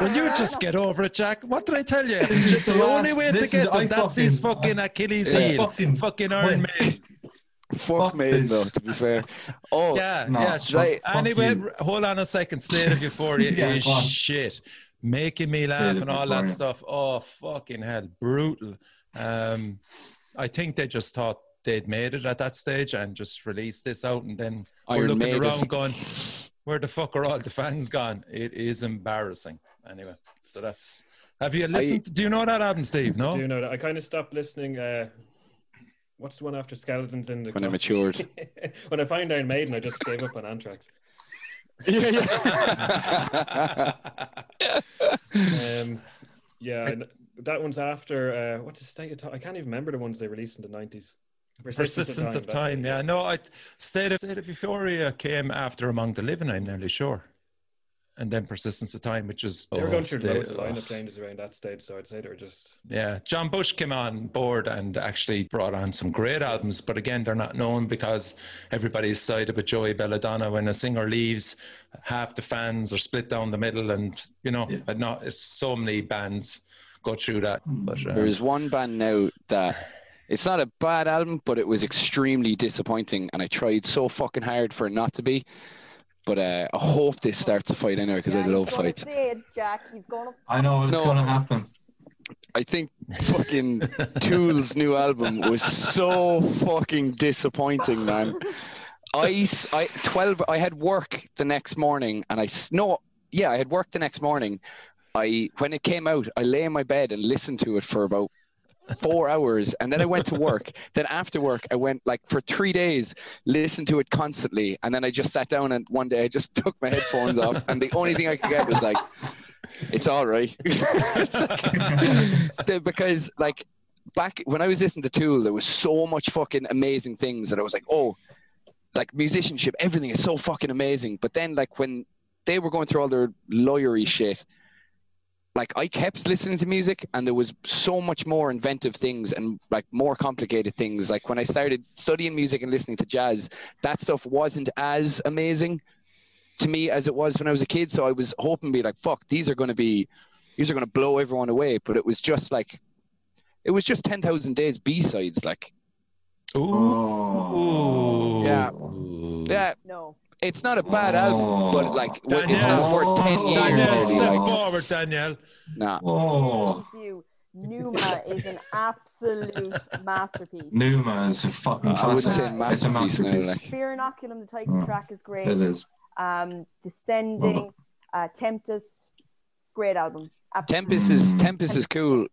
Will you just get over it, Jack? What did I tell you? The, the only way to get is- them, I that's his fucking- fucking Achilles I heel. fucking- Fucking Iron Man. Fuck Fuck me, though, to be fair. Oh, Yeah, No, yeah, sure. right. Fuck Anyway, you. hold on a second. State of Euphoria Yeah, is go on. shit. Making me laugh State and all that stuff. Oh, fucking hell. Brutal. Um, I think they just thought they'd made it at that stage and just released this out. And then we're looking Maiden. around going, where the fuck are all the fans gone? It is embarrassing. Anyway, so that's. Have you listened? to, do you know that album, Steve? No? Do you know that? I kind of stopped listening. Uh, what's the one after Skeletons in the when I matured. when I found Iron Maiden, I just gave up on Anthrax. Yeah, yeah. Um, yeah, and that one's after uh, what's the state of time? I can't even remember the ones they released in the nineties. Persistence of time. Yeah, no, I State of State of Euphoria came after Among the Living. I'm nearly sure, and then Persistence of Time, which is They were oh, going through State- loads of lineup changes around that stage, so I'd say they were just Yeah, John Bush came on board and actually brought on some great albums, but again, they're not known because everybody's sided with Joey Belladonna. When a singer leaves, half the fans are split down the middle, and you know, Yeah. and not it's so many bands go through that. But uh, There's one band now that it's not a bad album, but it was extremely disappointing, and I tried so fucking hard for it not to be. But uh, I hope they start to fight in there because yeah, I love he's fights. say it, Jack. He's gonna. I know it's No. going to happen. I think fucking Tool's new album was so fucking disappointing, man. I, s- I 12 I had work the next morning and I no yeah, I had work the next morning. I when it came out, I lay in my bed and listened to it for about 4 hours and then I went to work. then after work, I went like for 3 days listened to it constantly and then I just sat down and one day I just took my headphones off and the only thing I could get was like it's all right. It's like- because like back when I was listening to Tool, there was so much fucking amazing things that I was like, oh, like musicianship, everything is so fucking amazing. But then like when they were going through all their lawyery shit, like I kept listening to music and there was so much more inventive things and like more complicated things. Like when I started studying music and listening to jazz, that stuff wasn't as amazing to me as it was when I was a kid. So I was hoping to be like, fuck, these are going to be, these are going to blow everyone away. But it was just like, it was just 10,000 Days B sides. Like, Ooh. Oh. Ooh. Yeah. Ooh. yeah, No. It's not a bad album, but like, w- it's not for 10 years. Danielle, nearly, step like, forward, Danielle. nah. Oh, Thank you. Numa is an absolute masterpiece. Numa is a fucking I wouldn't say classic. It's a masterpiece now. Like, Fear Inoculum, the title Mm. track is great. It is. Um, Descending, uh, Tempest, great album. Absolutely. Tempest is. Tempest is cool.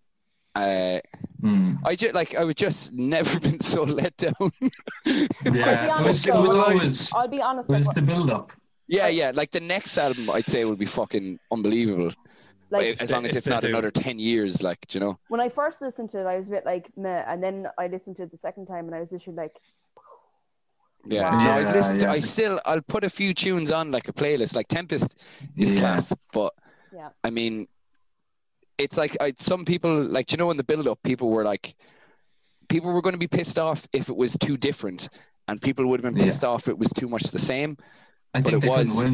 Uh, Mm. I just like I was just never been so let down. Yeah, it was, honest, it was though. always I'll be honest. it Like, was the build up. yeah, yeah. Like the next album, I'd say would be fucking unbelievable. like as long as it's not do. another ten years, like you know. when I first listened to it, I was a bit like meh, and then I listened to it the second time, and I was literally like, Yeah, Wow. no, I've Yeah, listened to, yeah. I still I'll put a few tunes on like a playlist. Like Tempest is Yeah. class, but Yeah. I mean, it's like I some people like you know in the build up, people were like, people were going to be pissed off if it was too different, and people would have been Yeah. pissed off if it was too much the same. I But think it was-.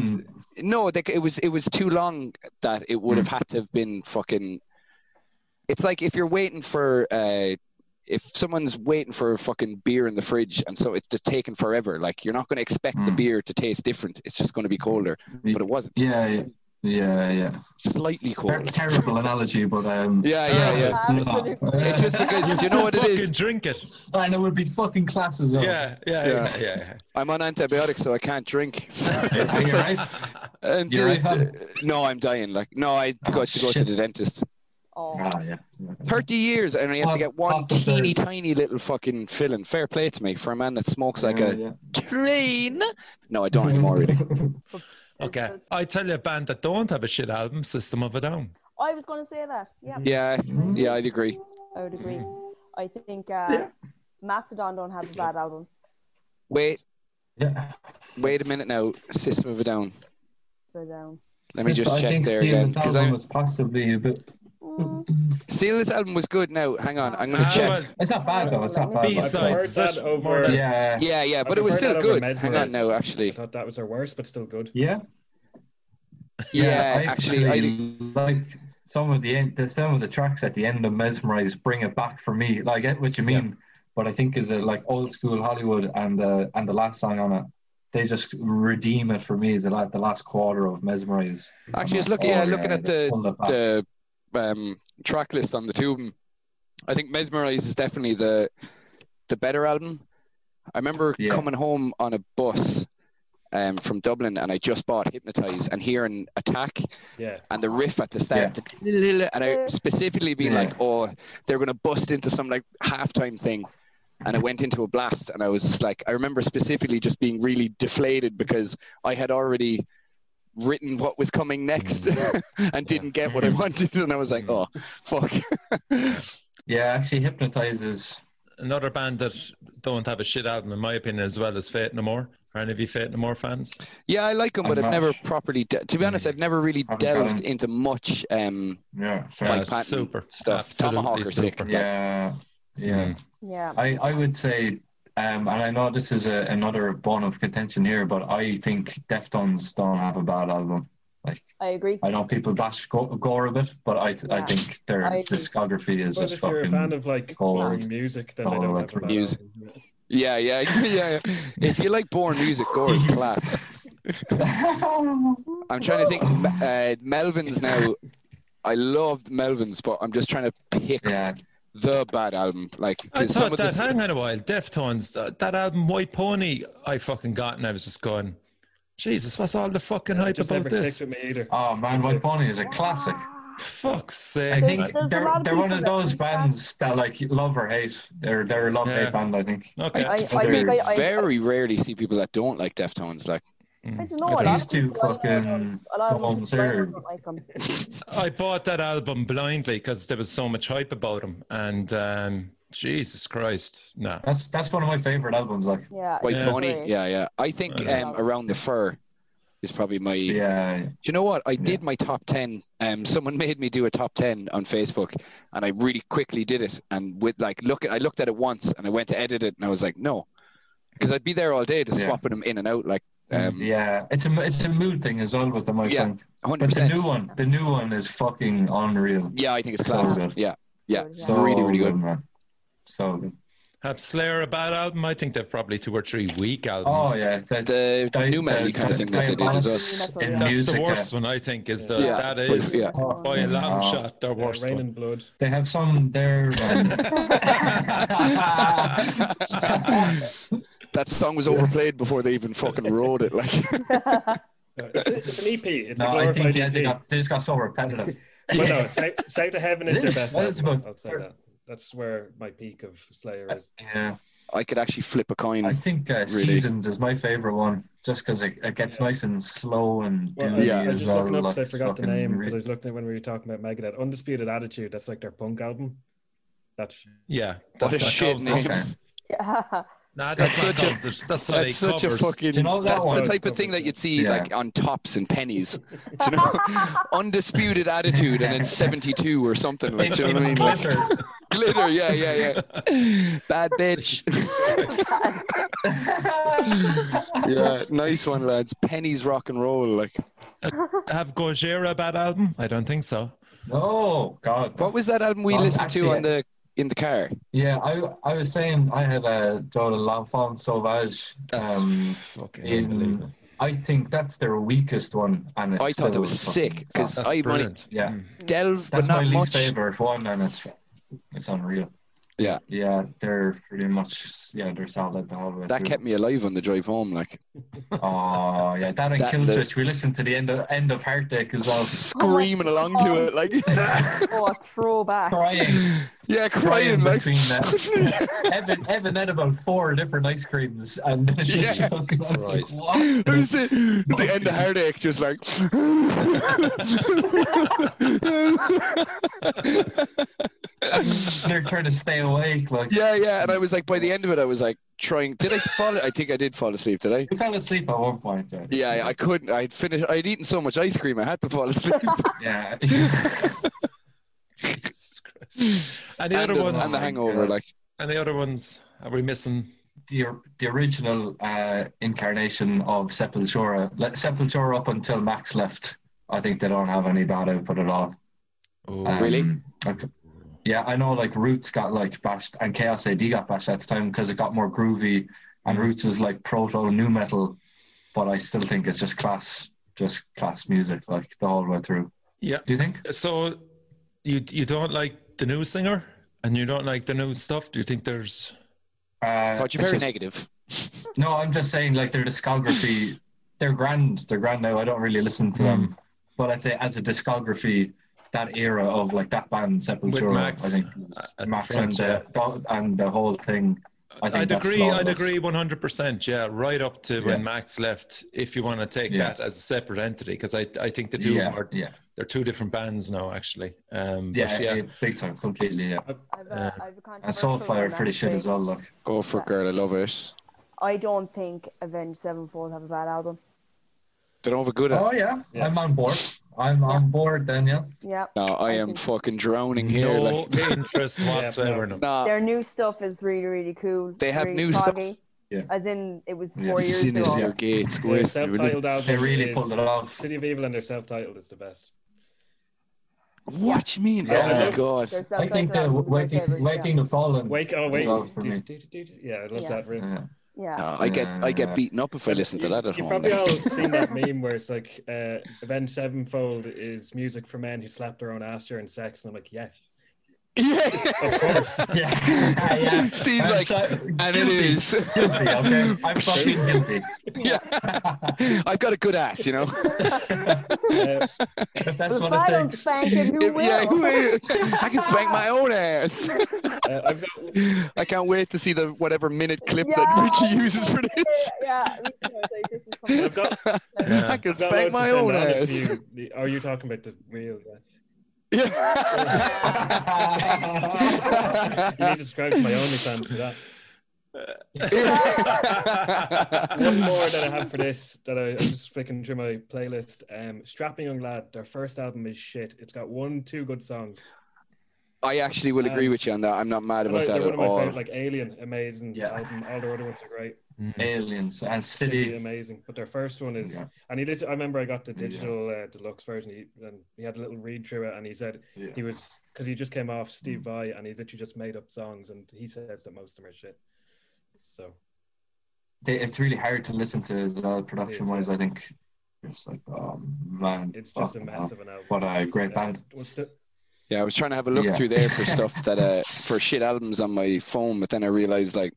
No, they, it was it was too long that it would have Hmm. had to have been fucking. It's like if you're waiting for uh, if someone's waiting for a fucking beer in the fridge and so it's just taking forever. Like you're not going to expect the Hmm. beer to taste different. It's just going to be colder, but it wasn't. Yeah, yeah, yeah, yeah. Slightly Ter- terrible analogy, but um. Yeah, yeah, yeah. Absolutely. It's just because You do you know what it fucking is? drink it. and it would be fucking class as well. Yeah, yeah, Yeah. yeah, yeah. yeah. I'm on antibiotics, so I can't drink. So Are you right? and You're right, dude, no, I'm dying. Like, no, I Oh, got to go to the dentist. Oh, Ah, yeah. 30 years and I have to get one teeny tiny little fucking filling. Fair play to me for a man that smokes like Yeah, a yeah. train. No, I don't anymore, really. Okay, It's- I tell you a band that don't have a shit album, System of a Down. I was going to say that. Yeah, Yeah, yeah, I'd agree. I would agree. I think uh, Yeah. Mastodon don't have a bad album. Wait, Yeah. wait a minute now. System of a Down. But, um, Let me just I check think there Steel's again. Because album I was possibly a bit. Mm, Steel's album was good now. Hang on, I'm going to Ah, check. It's not bad though. It's not bad. B-side. but I B-sides, preferred is that that over- more or Yeah. Yeah, yeah, I but it was still that over good. Hang on Mesmerize. now, I thought that was their worst, but still good. Yeah. Yeah, I actually, I like some of the, end, the some of the tracks at the end of Mesmerize bring it back for me. Like, I get what you mean, but I think is it like old school Hollywood and the and the last song on it, they just redeem it for me. Is it like the last quarter of Mesmerize? Actually, just I'm look, like, yeah, oh, looking at the pulled it back. the um, track list on the tube. I think Mesmerize is definitely the the better album. I remember Yeah. coming home on a bus um, from Dublin and I just bought Hypnotize and hearing Attack Yeah. and the riff at the start, the and I specifically being Yeah. like, oh, they're going to bust into some like halftime thing. And it went into a blast, and I was just like, I remember specifically just being really deflated because I had already written what was coming next and didn't get what I wanted, and I was like, oh, fuck. Yeah, actually, hypnotizes. Another band that don't have a shit album, in my opinion, as well as Faith No More. Are any of you Faith No More fans? yeah, I like them, but I'm I've not- never properly. De- to be honest, I've never really Haven't delved them. into much um, Yeah, fair. Yeah, Mike Patton super. stuff. Absolutely Tomahawk or sick. super. yeah, yeah. Mm. yeah. I, I would say, um, and I know this is a, another bone of contention here, but I think Deftones don't have a bad album. Like I agree. I know people bash Go- Gore a bit, but I I think their I agree. discography is But just if you're a fan of like gold. boring music, then they Gold don't way have a through bad music. album. Yeah, yeah, yeah, yeah. If you like born music, Gore is class. I'm trying to think. Uh, Melvins now. I loved Melvins, but I'm just trying to pick yeah, the bad album. Like, I 'cause some thought of that, the, hang on a while, Deftones, uh, that album White Pony, I fucking got and I was just going, Jesus, what's all the fucking It hype about this? me. Oh man, White Pony is a classic. Fuck's I sake. think There's- there's they're they're one of those think that. bands that like love or hate. They're they're a love Yeah. hate band. I think. Okay. I, I They're think I, I, very rarely see people that don't like Deftones. Like, I don't know. A lot These two people, I know, fucking don't- a lot of people bones here. don't like 'em. I bought that album blindly because there was so much hype about him. And um, Jesus Christ, no. That's that's one of my favorite albums. Like Yeah. White Yeah. Pony, yeah, yeah. I think Yeah. um, Around the Fur is probably my. yeah, Do you know what? I did my top 10. Um, someone made me do a top 10 on Facebook and I really quickly did it. And with like, look at, I looked at it once and I went to edit it and I was like, no, because I'd be there all day just Yeah. swapping them in and out. Like, um, yeah. It's a it's a mood thing as well with them. I Yeah. think. 100%. But the new one, the new one is fucking unreal. Yeah, I think it's So class. good. yeah, yeah. So really, really good. man. So good. Have Slayer a bad album? I think they've probably two or three weak albums. Oh yeah, that, The Di- nu metal the- kind of the thing that they did as well. In That's That's music. the worst one, I think, is the, Yeah, that but- is yeah. by a long Oh. shot their Yeah, worst Reign one. and Blood. They have some there. That song was overplayed before they even fucking wrote it. Like, It's, a- it's an EP. It's a no, I glorified think yeah, they, got, they just got so repetitive. But no, South, South of Heaven is It their is. best That is album. about- I'll say that. That's where my peak of Slayer is. Yeah, I could actually flip a coin. I think uh, Really? Seasons is my favorite one, just because it, it gets Yeah. nice and slow and Well, I, Yeah. I was just well. looking up like, because I forgot the fucking name re- I was looking at when we were talking about Megadeth. Undisputed Attitude. That's like their punk album. That's Yeah, What a not shit counted. name. Okay. Yeah. Nah, That's that's, such a- counted. That's not That's such a fucking. Do you know that that's the type of thing that you'd see Yeah. like on tops and Penneys. Do you know, undisputed attitude, and it's seventy-two or something. Like, you know what I mean? Like, Glitter. glitter, yeah, yeah, yeah. Bad bitch. yeah, nice one, lads. Penneys rock and roll. Like, uh, Have Gojira a bad album? I don't think so. Oh God. what was that album we Well, listened actually, to on the in the car? Yeah, I I was saying I had a Joel L'Enfant Sauvage. That's Um, fucking in. I think that's their weakest one, and it's I thought that was fucking sick because I only brilliant. Yeah, delve, that's but my least much. favorite one, and it's it's unreal. Yeah. yeah, they're pretty much yeah, they're solid the whole way That through. kept me alive on the drive home. Like Oh yeah, that and That- Kill the- Switch. We listened to the end of end of Heartache as well. screaming along to it, like Oh, throwback. Crying, yeah, crying crying, like between uh, Evan. Evan had about four different ice creams, and then it's Yes. just, I was like, what? It was the, the end of heartache, just like. They're trying to stay awake. Like yeah, yeah, and I was like, by the end of it, I was like trying. Did I fall? I think I did fall asleep. Did I? you fell asleep at one point. Yeah, Yeah, I couldn't. I'd finished. I'd eaten so much ice cream, I had to fall asleep. yeah. And the and, other the, ones, and the hangover, like and the other ones, are we missing? the the original uh, incarnation of Sepultura. Let Sepultura up until Max left. I think they don't have any bad output at all. Oh, Um, Really? like- yeah, I know. Like Roots got like bashed, and Chaos AD got bashed at the time because it got more groovy, and Roots was like proto nu metal. But I still think it's just class, just class music, like the whole way through. yeah. Do you think? So you you don't like the new singer, and you don't like the new stuff. Do you think there's? Uh, but you're very just- negative. No, I'm just saying like their discography, they're grand. They're grand now. I don't really listen to them, but I'd say as a discography, that era of like that band Sepultura, Max I think at Max front, and the and the whole thing. I think I'd agree. I'd agree 100%. Yeah, right up to when Max left. If you want to take Yeah. that as a separate entity, because I I think the two Yeah, are yeah, they're two different bands now actually. Um, yeah, but yeah. yeah, big time, completely. Yeah, I've a, I've a and Soulfly one, pretty shit as well. Like, Go for it, girl. I love it. I don't think Avenged Sevenfold have a bad album. They don't have a good. oh yeah, Yeah. I'm on board. I'm on board Daniel. Yeah, Yeah. no, I I am think- fucking drowning here. no Like, interest whatsoever. no. nah, Their new stuff is really, really cool. They have really new stuff? Yeah. As in, it was Yeah. four years sin is ago. your gates. Go The away from me, will you? self-titled album. They really is pulled it off. City of Evil and their self-titled is the best. What do you mean? Yeah. Oh my god. I think self-titled the album is my Waking favourite, Waking the Fallen. Wake, oh wait, well yeah, I love Yeah. that. Riff. Yeah. Yeah. No, I get I Uh, get beaten up if I listen to that at You've home. probably all seen that meme where it's like, uh, Avenged Sevenfold is music for men who slap their own ass during sex. And I'm like, yes, Yeah. of course. Yeah, yeah. Steve's I'm like, so- and it guilty. is. Guilty, okay? I'm fucking guilty. yeah. I've got a good ass, you know. Uh, If that's But if what I it don't takes. spank it, who If- will? yeah, who is? I can spank my own ass. uh, I've got I can't wait to see the whatever minute clip Yeah, that Richie I uses for this. say, Yeah. Like, this is I've got, Yeah. I can I've got spank loads my own ass. you- Are you talking about the real guy? Yeah. You need to subscribe to my OnlyFans for that. One more that I have for this that I, I'm just flicking through my playlist. Um, Strapping Young Lad, their first album is shit. It's got one, two good songs. I actually will agree And- with you on that. I'm not mad about that they're at of my all. favorite, like Alien, amazing Yeah. album. All their other ones are great. Aliens and City, City. amazing. But their first one is, Yeah. and he did. I remember I got the Yeah. digital uh, deluxe version, he, and he had a little read through it, and he said Yeah. he was because he just came off Steve Vai, and he literally just made up songs, and he says that most of them are shit. So They, it's really hard to listen to as well, production wise. yeah. I think it's like, oh man, it's just a mess hell. of an album. What a great Uh, band. what's the- Yeah, I was trying to have a look Yeah. through there for stuff that uh for shit albums on my phone, but then I realized like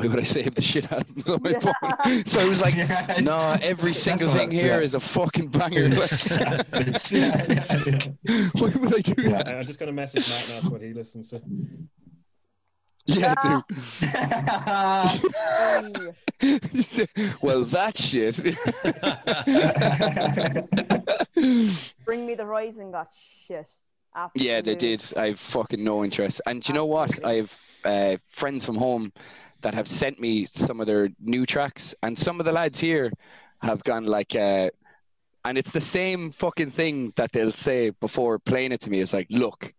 why would I save the shit albums on my Yeah. phone? So I was like, Yeah. no, every That's single what- thing here yeah. is a fucking banger. It's- it's- yeah, yeah. why would I do Yeah. that? I- I'm just gonna message Matt and ask what he listens to. Yeah, dude. Say, well, that shit. Bring Me the Horizon got shit. yeah, they did. I've fucking no interest. And do you know what? I have uh, friends from home that have sent me some of their new tracks, and some of the lads here have gone like, uh, and it's the same fucking thing that they'll say before playing it to me. It's like, look,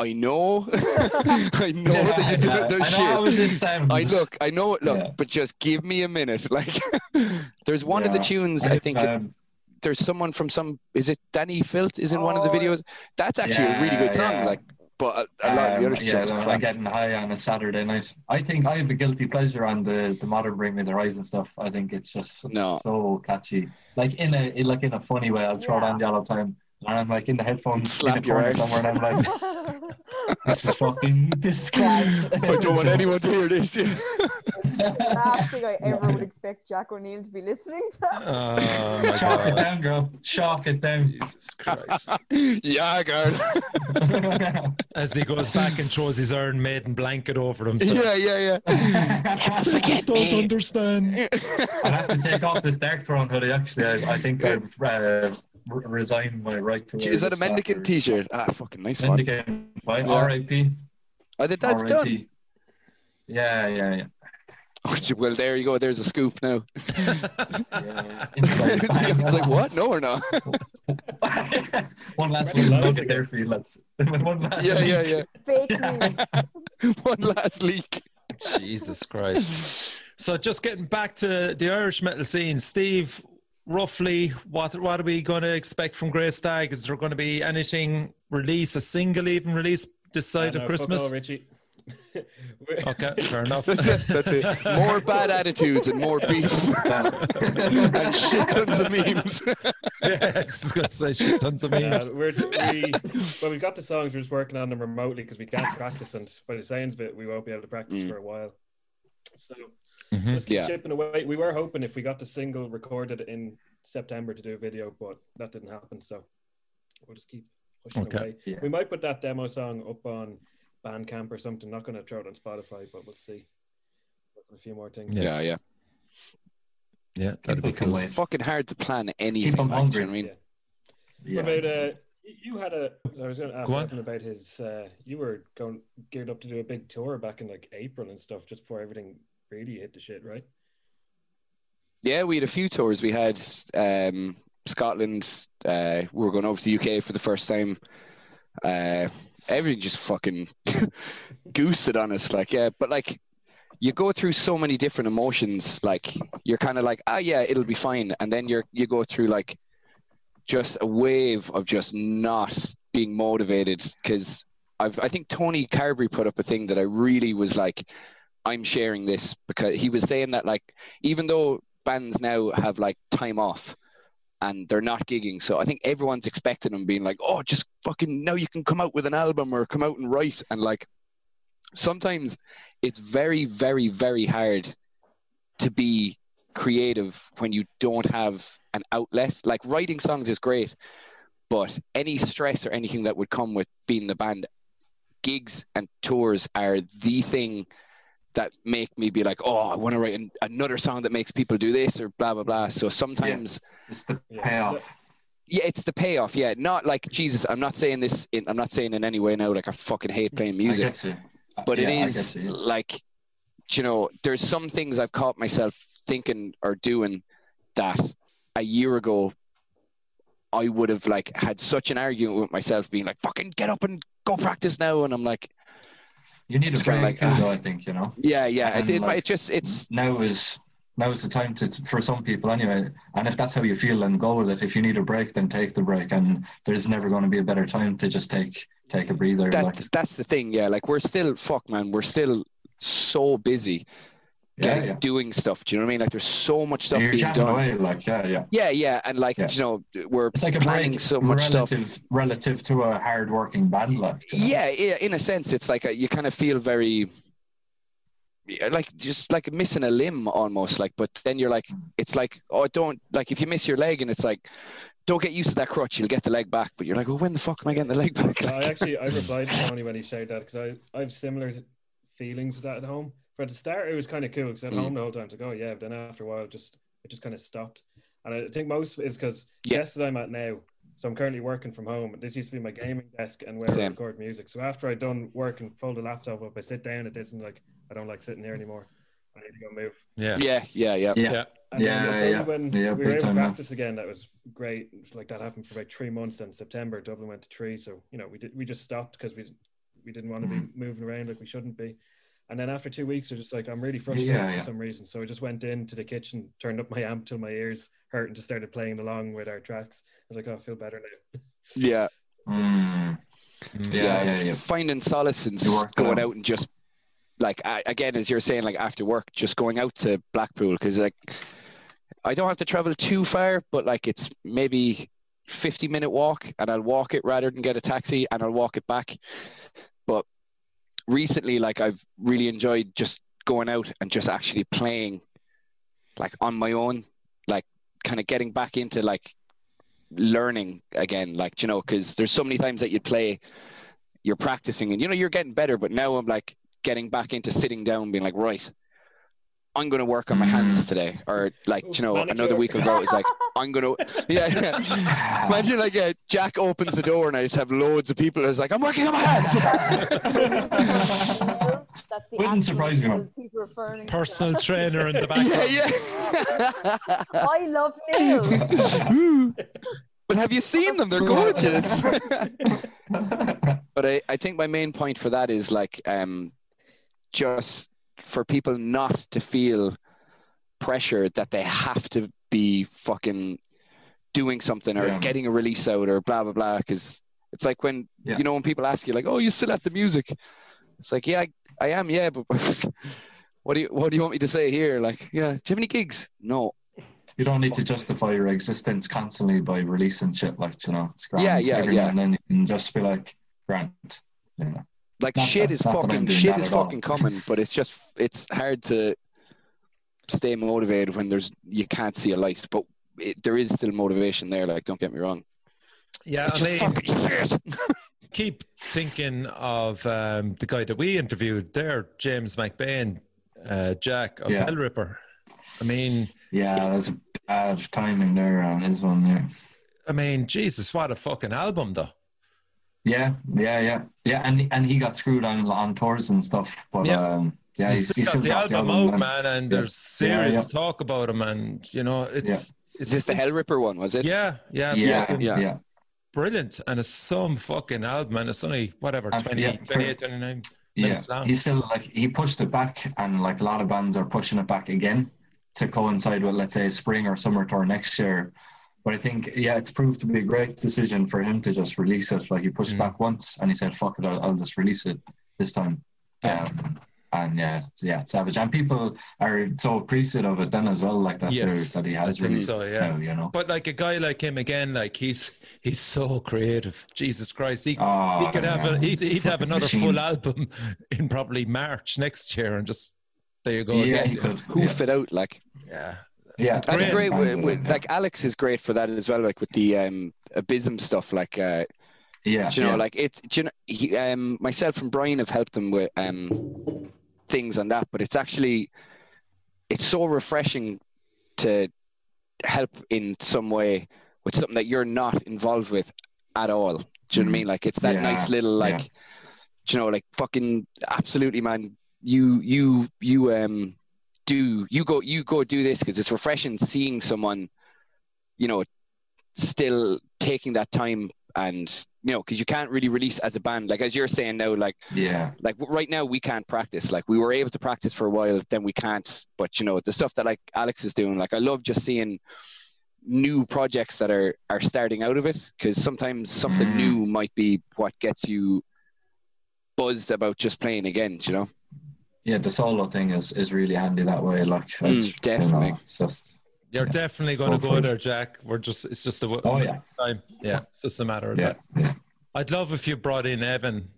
I know, I know that you're doing their I know how shit. I look, I know it. Look, Yeah. but just give me a minute. Like, there's one of the tunes. I think um, there's someone from some. Is it Dani Filth? Is in one of the Oh. videos. That's actually a really good song. Yeah, yeah. Like, but a, a lot of the um, other yeah, stuff I'm getting high on a Saturday night. I think I have a guilty pleasure on the the modern Bring Me the Horizon stuff. I think it's just No, so catchy. Like in a in like in a funny way. I'll throw it Yeah. on the all the time. And I'm like in the headphones Slap your corner arse. somewhere and I'm like, this is fucking this is class. I don't want anyone to hear this. Yeah. Last thing I ever would expect Jack O'Neill to be listening to. Oh my Chalk it down, girl. Chalk it down. Jesus Christ. yeah, girl. As he goes back and throws his Iron Maiden blanket over himself. yeah, yeah, yeah. I Just don't understand. I have to take off this Darkthrone hoodie. Actually, I, I think I've uh, re- resigned my right to. wear Is that a mendicant T-shirt? Ah, fucking nice one. Mendicant. By Yeah. R.I.P. Oh, that, that's done. Yeah, yeah, yeah. Well, there you go. There's a scoop now. yeah. Inside I was like, what? No or not? One last Spread the little loads nugget there for you, lads. One last yeah, yeah, yeah. Fake Yeah. news. One last leak. Jesus Christ. So just getting back to the Irish metal scene, Steve, roughly what what are we going to expect from Grey Stag? Is there going to be anything release, a single even release this side of no, Christmas? all, Richie. We're- Okay, fair enough. That's it. That's it. More bad attitudes and more beef and shit tons of memes. yeah, I was going to say shit tons of Uh, memes. we're we well, we got the songs. We're just working on them remotely because we can't practice, and by the sounds of it, we won't be able to practice Mm. for a while. So Mhm. just keep Yeah. chipping away. We were hoping if we got the single recorded in September to do a video, but that didn't happen. So we'll just keep pushing Okay. away. Yeah. We might put that demo song up on Bandcamp or something. Not going to throw it on Spotify, but we'll see. A few more things. Yes. Yeah, yeah. Yeah, that'd be People can cool. It's fucking hard to plan anything. Keep 'em like, do you know hungry. what I mean? What Yeah. about uh, you you had a. I was going to ask Go on. Evan about his. Uh, you were going geared up to do a big tour back in like April and stuff, just before everything really hit the shit, right? Yeah, we had a few tours. We had um, Scotland. Uh, we were going over to the UK for the first time. Uh, everything just fucking goosed it on us. Like, yeah, but like, you go through so many different emotions. Like, you're kind of like, ah, yeah, it'll be fine, and then you're you go through like just a wave of just not being motivated because I've I think Tony Carberry put up a thing that I really was like, I'm sharing this because he was saying that like even though bands now have like time off and they're not gigging. So I think everyone's expecting them being like, oh, just fucking now you can come out with an album or come out and write. And like sometimes it's very, very, very hard to be creative when you don't have an outlet. Like writing songs is great, but any stress or anything that would come with being the band, gigs and tours are the thing that make me be like, oh, I want to write an, another song that makes people do this or blah blah blah. So sometimes, It's the payoff. yeah, it's the payoff. Yeah, not like Jesus. I'm not saying this. In, I'm not saying in any way now. Like I fucking hate playing music, I get you. but Yeah, I it get is you. like, you know, there's some things I've caught myself thinking or doing that a year ago I would have like had such an argument with myself, being like, "Fucking get up and go practice now," and I'm like, You need a It's break like, too, ah. though. I think you know. "Yeah, yeah." It, it, like, it just it's now is now is the time to for some people anyway. And if that's how you feel, then go with it. If you need a break, then take the break. And there's never going to be a better time to just take take a breather. that like, that's the thing. Yeah, like we're still fuck, man. We're still so busy getting yeah. doing stuff. Do you know what I mean? Like there's so much stuff You're being done. away, like yeah, yeah. Yeah, yeah, and like Yeah. you know, we're It's like a planning break so much stuff. relative relative to a hard working band, like. you know? Yeah, yeah. In a sense, it's like a, you kind of feel very. like just like missing a limb almost. Like, but then you're like, mm. it's like, oh, don't like if you miss your leg, and it's like, don't get used to that crutch. You'll get the leg back. But you're like, well, when the fuck am I getting the leg back? No, I actually I replied to Tony when he shared that because I I have similar feelings with that at home. For the start, it was kind of cool because at Mm. home the whole time. It's like, oh yeah, but then after a while, it just it just kind of stopped. And I think most of it is because Yeah. desk that I'm at now. So I'm currently working from home. And this used to be my gaming desk and where I record music. So after I'd done work and fold the laptop up, I sit down at this and like I don't like sitting here anymore. I need to go move. Yeah. yeah, yeah, yeah. Yeah. Yeah. And Yeah, yeah. when Yeah, we were big able to time, man. practice again, that was great. Like that happened for about three months. Then September, Dublin went to three. So you know, we did we just stopped because we we didn't want to Mm. be moving around like we shouldn't be. And then after two weeks, I was just like, I'm really frustrated Yeah, for yeah. some reason. So I just went into the kitchen, turned up my amp till my ears hurt, and just started playing along with our tracks. I was like, oh, I feel better now. Yeah, Mm. Mm. Yeah, yeah, yeah. Finding solace in You work it going out. out and just like I, again, as you're saying, like after work, just going out to Blackpool because like I don't have to travel too far, but like it's maybe 50 minute walk, and I'll walk it rather than get a taxi, and I'll walk it back. But recently, like I've really enjoyed just going out and just actually playing, like on my own, like kind of getting back into like learning again, like you know, because there's so many times that you play, you're practicing, and you know you're getting better, but now I'm like getting back into sitting down, being like, right, I'm going to work on my hands today, or like you know, Manicure. another week ago, it's like I'm going to, yeah. yeah. Imagine like uh, Jack opens the door and I just have loads of people. It's like I'm working on my hands. That's the Wouldn't surprise me, man. skills he's referring to. Personal trainer in the back. yeah, yeah. I love nails. but have you seen them? They're gorgeous. but I, I think my main point for that is like um, just for people not to feel pressure that they have to be fucking doing something or Yeah. getting a release out or blah blah blah because it's like when Yeah. you know when people ask you like oh you still at the music it's like yeah I, I am yeah but what do you what do you want me to say here like yeah do you have any gigs no You don't need to justify your existence constantly by releasing shit like you know. It's grand. Yeah, yeah, Every yeah. and then you can just be like, grant. You know. Like Not shit that- is not that I'm fucking shit is at all. fucking coming but it's just it's hard to stay motivated when there's you can't see a light but it, there is still motivation there like don't get me wrong Yeah, it's I just mean, fucking shit keep thinking of um, the guy that we interviewed there, James McBain, uh, Jack of Yeah. Hellripper. I mean, Yeah, that's a bad timing there on his one. Yeah. I mean, Jesus, what a fucking album, though. Yeah, yeah, yeah, yeah, and and he got screwed on on tours and stuff. But Yeah. um, yeah, He's he's, he's got the dropped album out, man. man, and Yeah. there's serious Yeah, talk about him, and you know, it's is it's this the hell ripper one was it Yeah, yeah, Yeah, fucking yeah. yeah, brilliant, and it's some fucking album, and it's only whatever 20, yeah, for- 28, 29 yeah. minutes long. He's still like he pushed it back, and like a lot of bands are pushing it back again to coincide with let's say spring or summer tour next year. But I think yeah, it's proved to be a great decision for him to just release it. Like he pushed Mm. back once, and he said, "Fuck it, I'll, I'll just release it this time." Yeah. Um, and yeah, yeah, it's savage, and people are so appreciative of it then as well, like that. Yes, that he I has think released so, yeah. now, you know. But like a guy like him again, like he's he's so creative. Jesus Christ, he Oh, he could have yeah, a, he'd, he'd have another machine. full album in probably March next year, and just there you go Yeah, again. he could. who yeah. fit out like Yeah, Yeah, that's Great. great, with, with, like alex is great for that as well like with the um abysm stuff like uh yeah, Do you know, yeah. like it's you know, he, um, myself and Brian have helped him with um, things on that, but it's actually it's so refreshing to help in some way with something that you're not involved with at all. Do you know what I mean? Like it's that Mm-hmm. Yeah, nice little like, yeah. do you know, like fucking absolutely, man. You you you um do you go you go do this because it's refreshing seeing someone, you know, still taking that time and you know because you can't really release as a band. Like as you're saying now like yeah, like right now we can't practice. Like we were able to practice for a while then we can't. But you know the stuff that like alex is doing like i love just seeing new projects that are are starting out of it because sometimes something Mm. new might be what gets you buzzed about just playing again you know yeah. The solo thing is is really handy that way. Like, it's, you know, Mm, definitely. it's just you're Yeah. definitely going to Go go it. there, Jack. We're just it's just a oh yeah, time. Yeah, it's just a matter of yeah, time. yeah. I'd love if you brought in Evan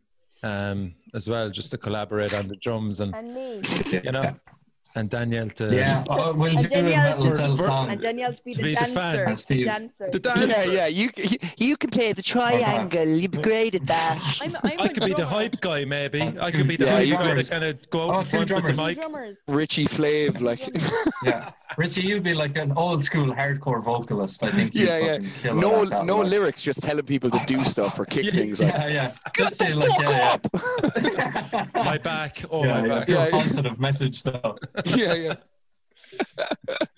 um, as well, just to collaborate on the drums and And me. you know, and Danielle to Yeah, uh, we'll And do a Danielle metal to- cell for- song. And Danielle to be To the be the dancer. And The dancer. the dancer. Yeah, yeah. You you can play the triangle. You'd be great at that. I'm, I'm I a could be the hype guy, maybe. Oh, I could be the yeah, hype you guy to kind of go out Oh, in two front with the mic. drummers. Richie Flav, like. Yeah, Richie, you'd be like an old school hardcore vocalist. I think. you'd Yeah, yeah. No, it no like. lyrics, just telling people to do stuff or kick Yeah, things. Like, Yeah, yeah. Get the fuck up! My back. Oh, yeah, my yeah, back. pure Yeah, yeah. positive message stuff. Yeah, yeah.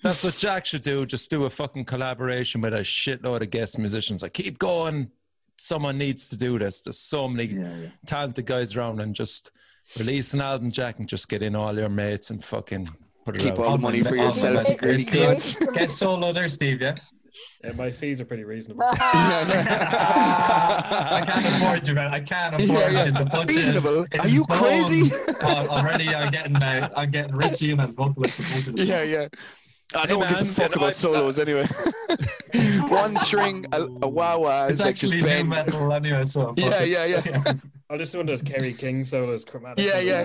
That's what Jack should do. Just do a fucking collaboration with a shitload of guest musicians. Like, keep going. Someone needs to do this. There's so many Yeah, yeah. talented guys around, and just release an album, Jack, and just get in all your mates and fucking put it Keep out. all the money for yourself, money you for greedy yourself. cunt. Get solo there, Steve. Yeah. Yeah, my fees are pretty reasonable. I can't afford you, man. I can't afford Yeah, yeah. you. The budget Reasonable? Are you blown. crazy? Oh, already, I'm getting uh, I'm getting Richie in as vocalist. for both of them. Yeah, yeah. I Hey, don't give a man, fuck then I- about solos anyway. One string, a, a wah wah It's is like actually new bend. metal anyway, so fuck Yeah, yeah, yeah. I'll just do one of those Kerry King solos, chromatic. Yeah, and yeah.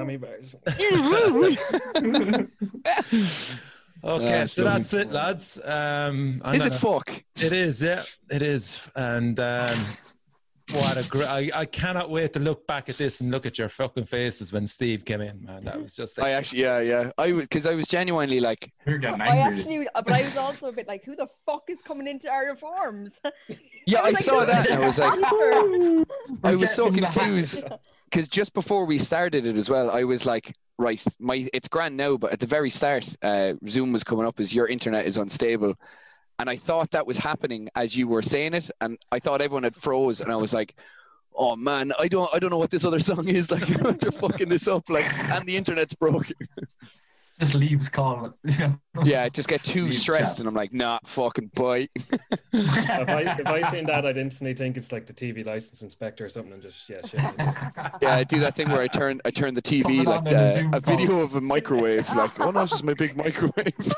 Miami bars. Okay, Ah, so lovely. that's it, lads. Um, I'm Is it fuck? It is, yeah, it is. And um, what a great! I, I cannot wait to look back at this and look at your fucking faces when Steve came in, man. That was just. I actually, yeah, yeah. I was because I was genuinely like, You're getting I actually, but I was also a bit like, who the fuck is coming into our reforms? yeah, I was like, saw that. And I was like, I was so Forgetting the hat. confused because just before we started it as well, I was like, right, my it's grand now, but at the very start, uh, Zoom was coming up as your internet is unstable, and I thought that was happening as you were saying it, and I thought everyone had froze, and I was like. Oh man, I don't, I don't know what this other song is. Like, they're fucking this up. Like, and the internet's broken. Just leaves calling it. Yeah. Yeah, just get too Leave stressed, chat. and I'm like, nah, fucking bye. if I if I seen that, I'd instantly think it's like the TV license inspector or something, and just yeah, shit. Yeah, I do that thing where I turn, I turn the TV Coming like a uh, a video of a microwave. Like, oh no, it's just my big microwave.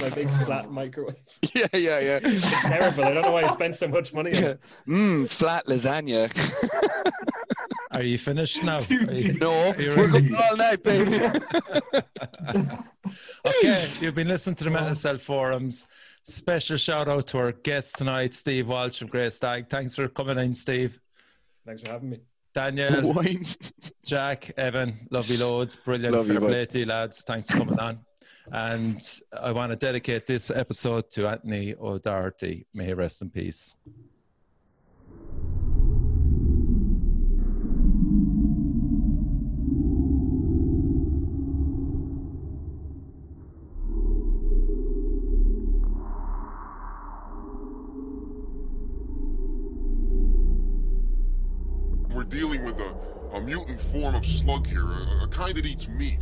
My big flat microwave. yeah, yeah, yeah. It's terrible. I don't know why I spent so much money on Yeah. it. Mmm, flat lasagna. Are you finished now? Are you- No, You're we're ready? going all night, baby. okay, you've been listening to the Metal Cell forums. Special shout out to our guest tonight, Steve Walsh of Grey Stag. Thanks for coming in, Steve. Thanks for having me. Daniel, Wine. Jack, Evan, love you loads. Brilliant. Love you, Fair bud. play to you, lads. Thanks for coming on. And I want to dedicate this episode to Anthony O'Doherty. May he rest in peace. We're dealing with a, a mutant form of slug here, a, a kind that eats meat.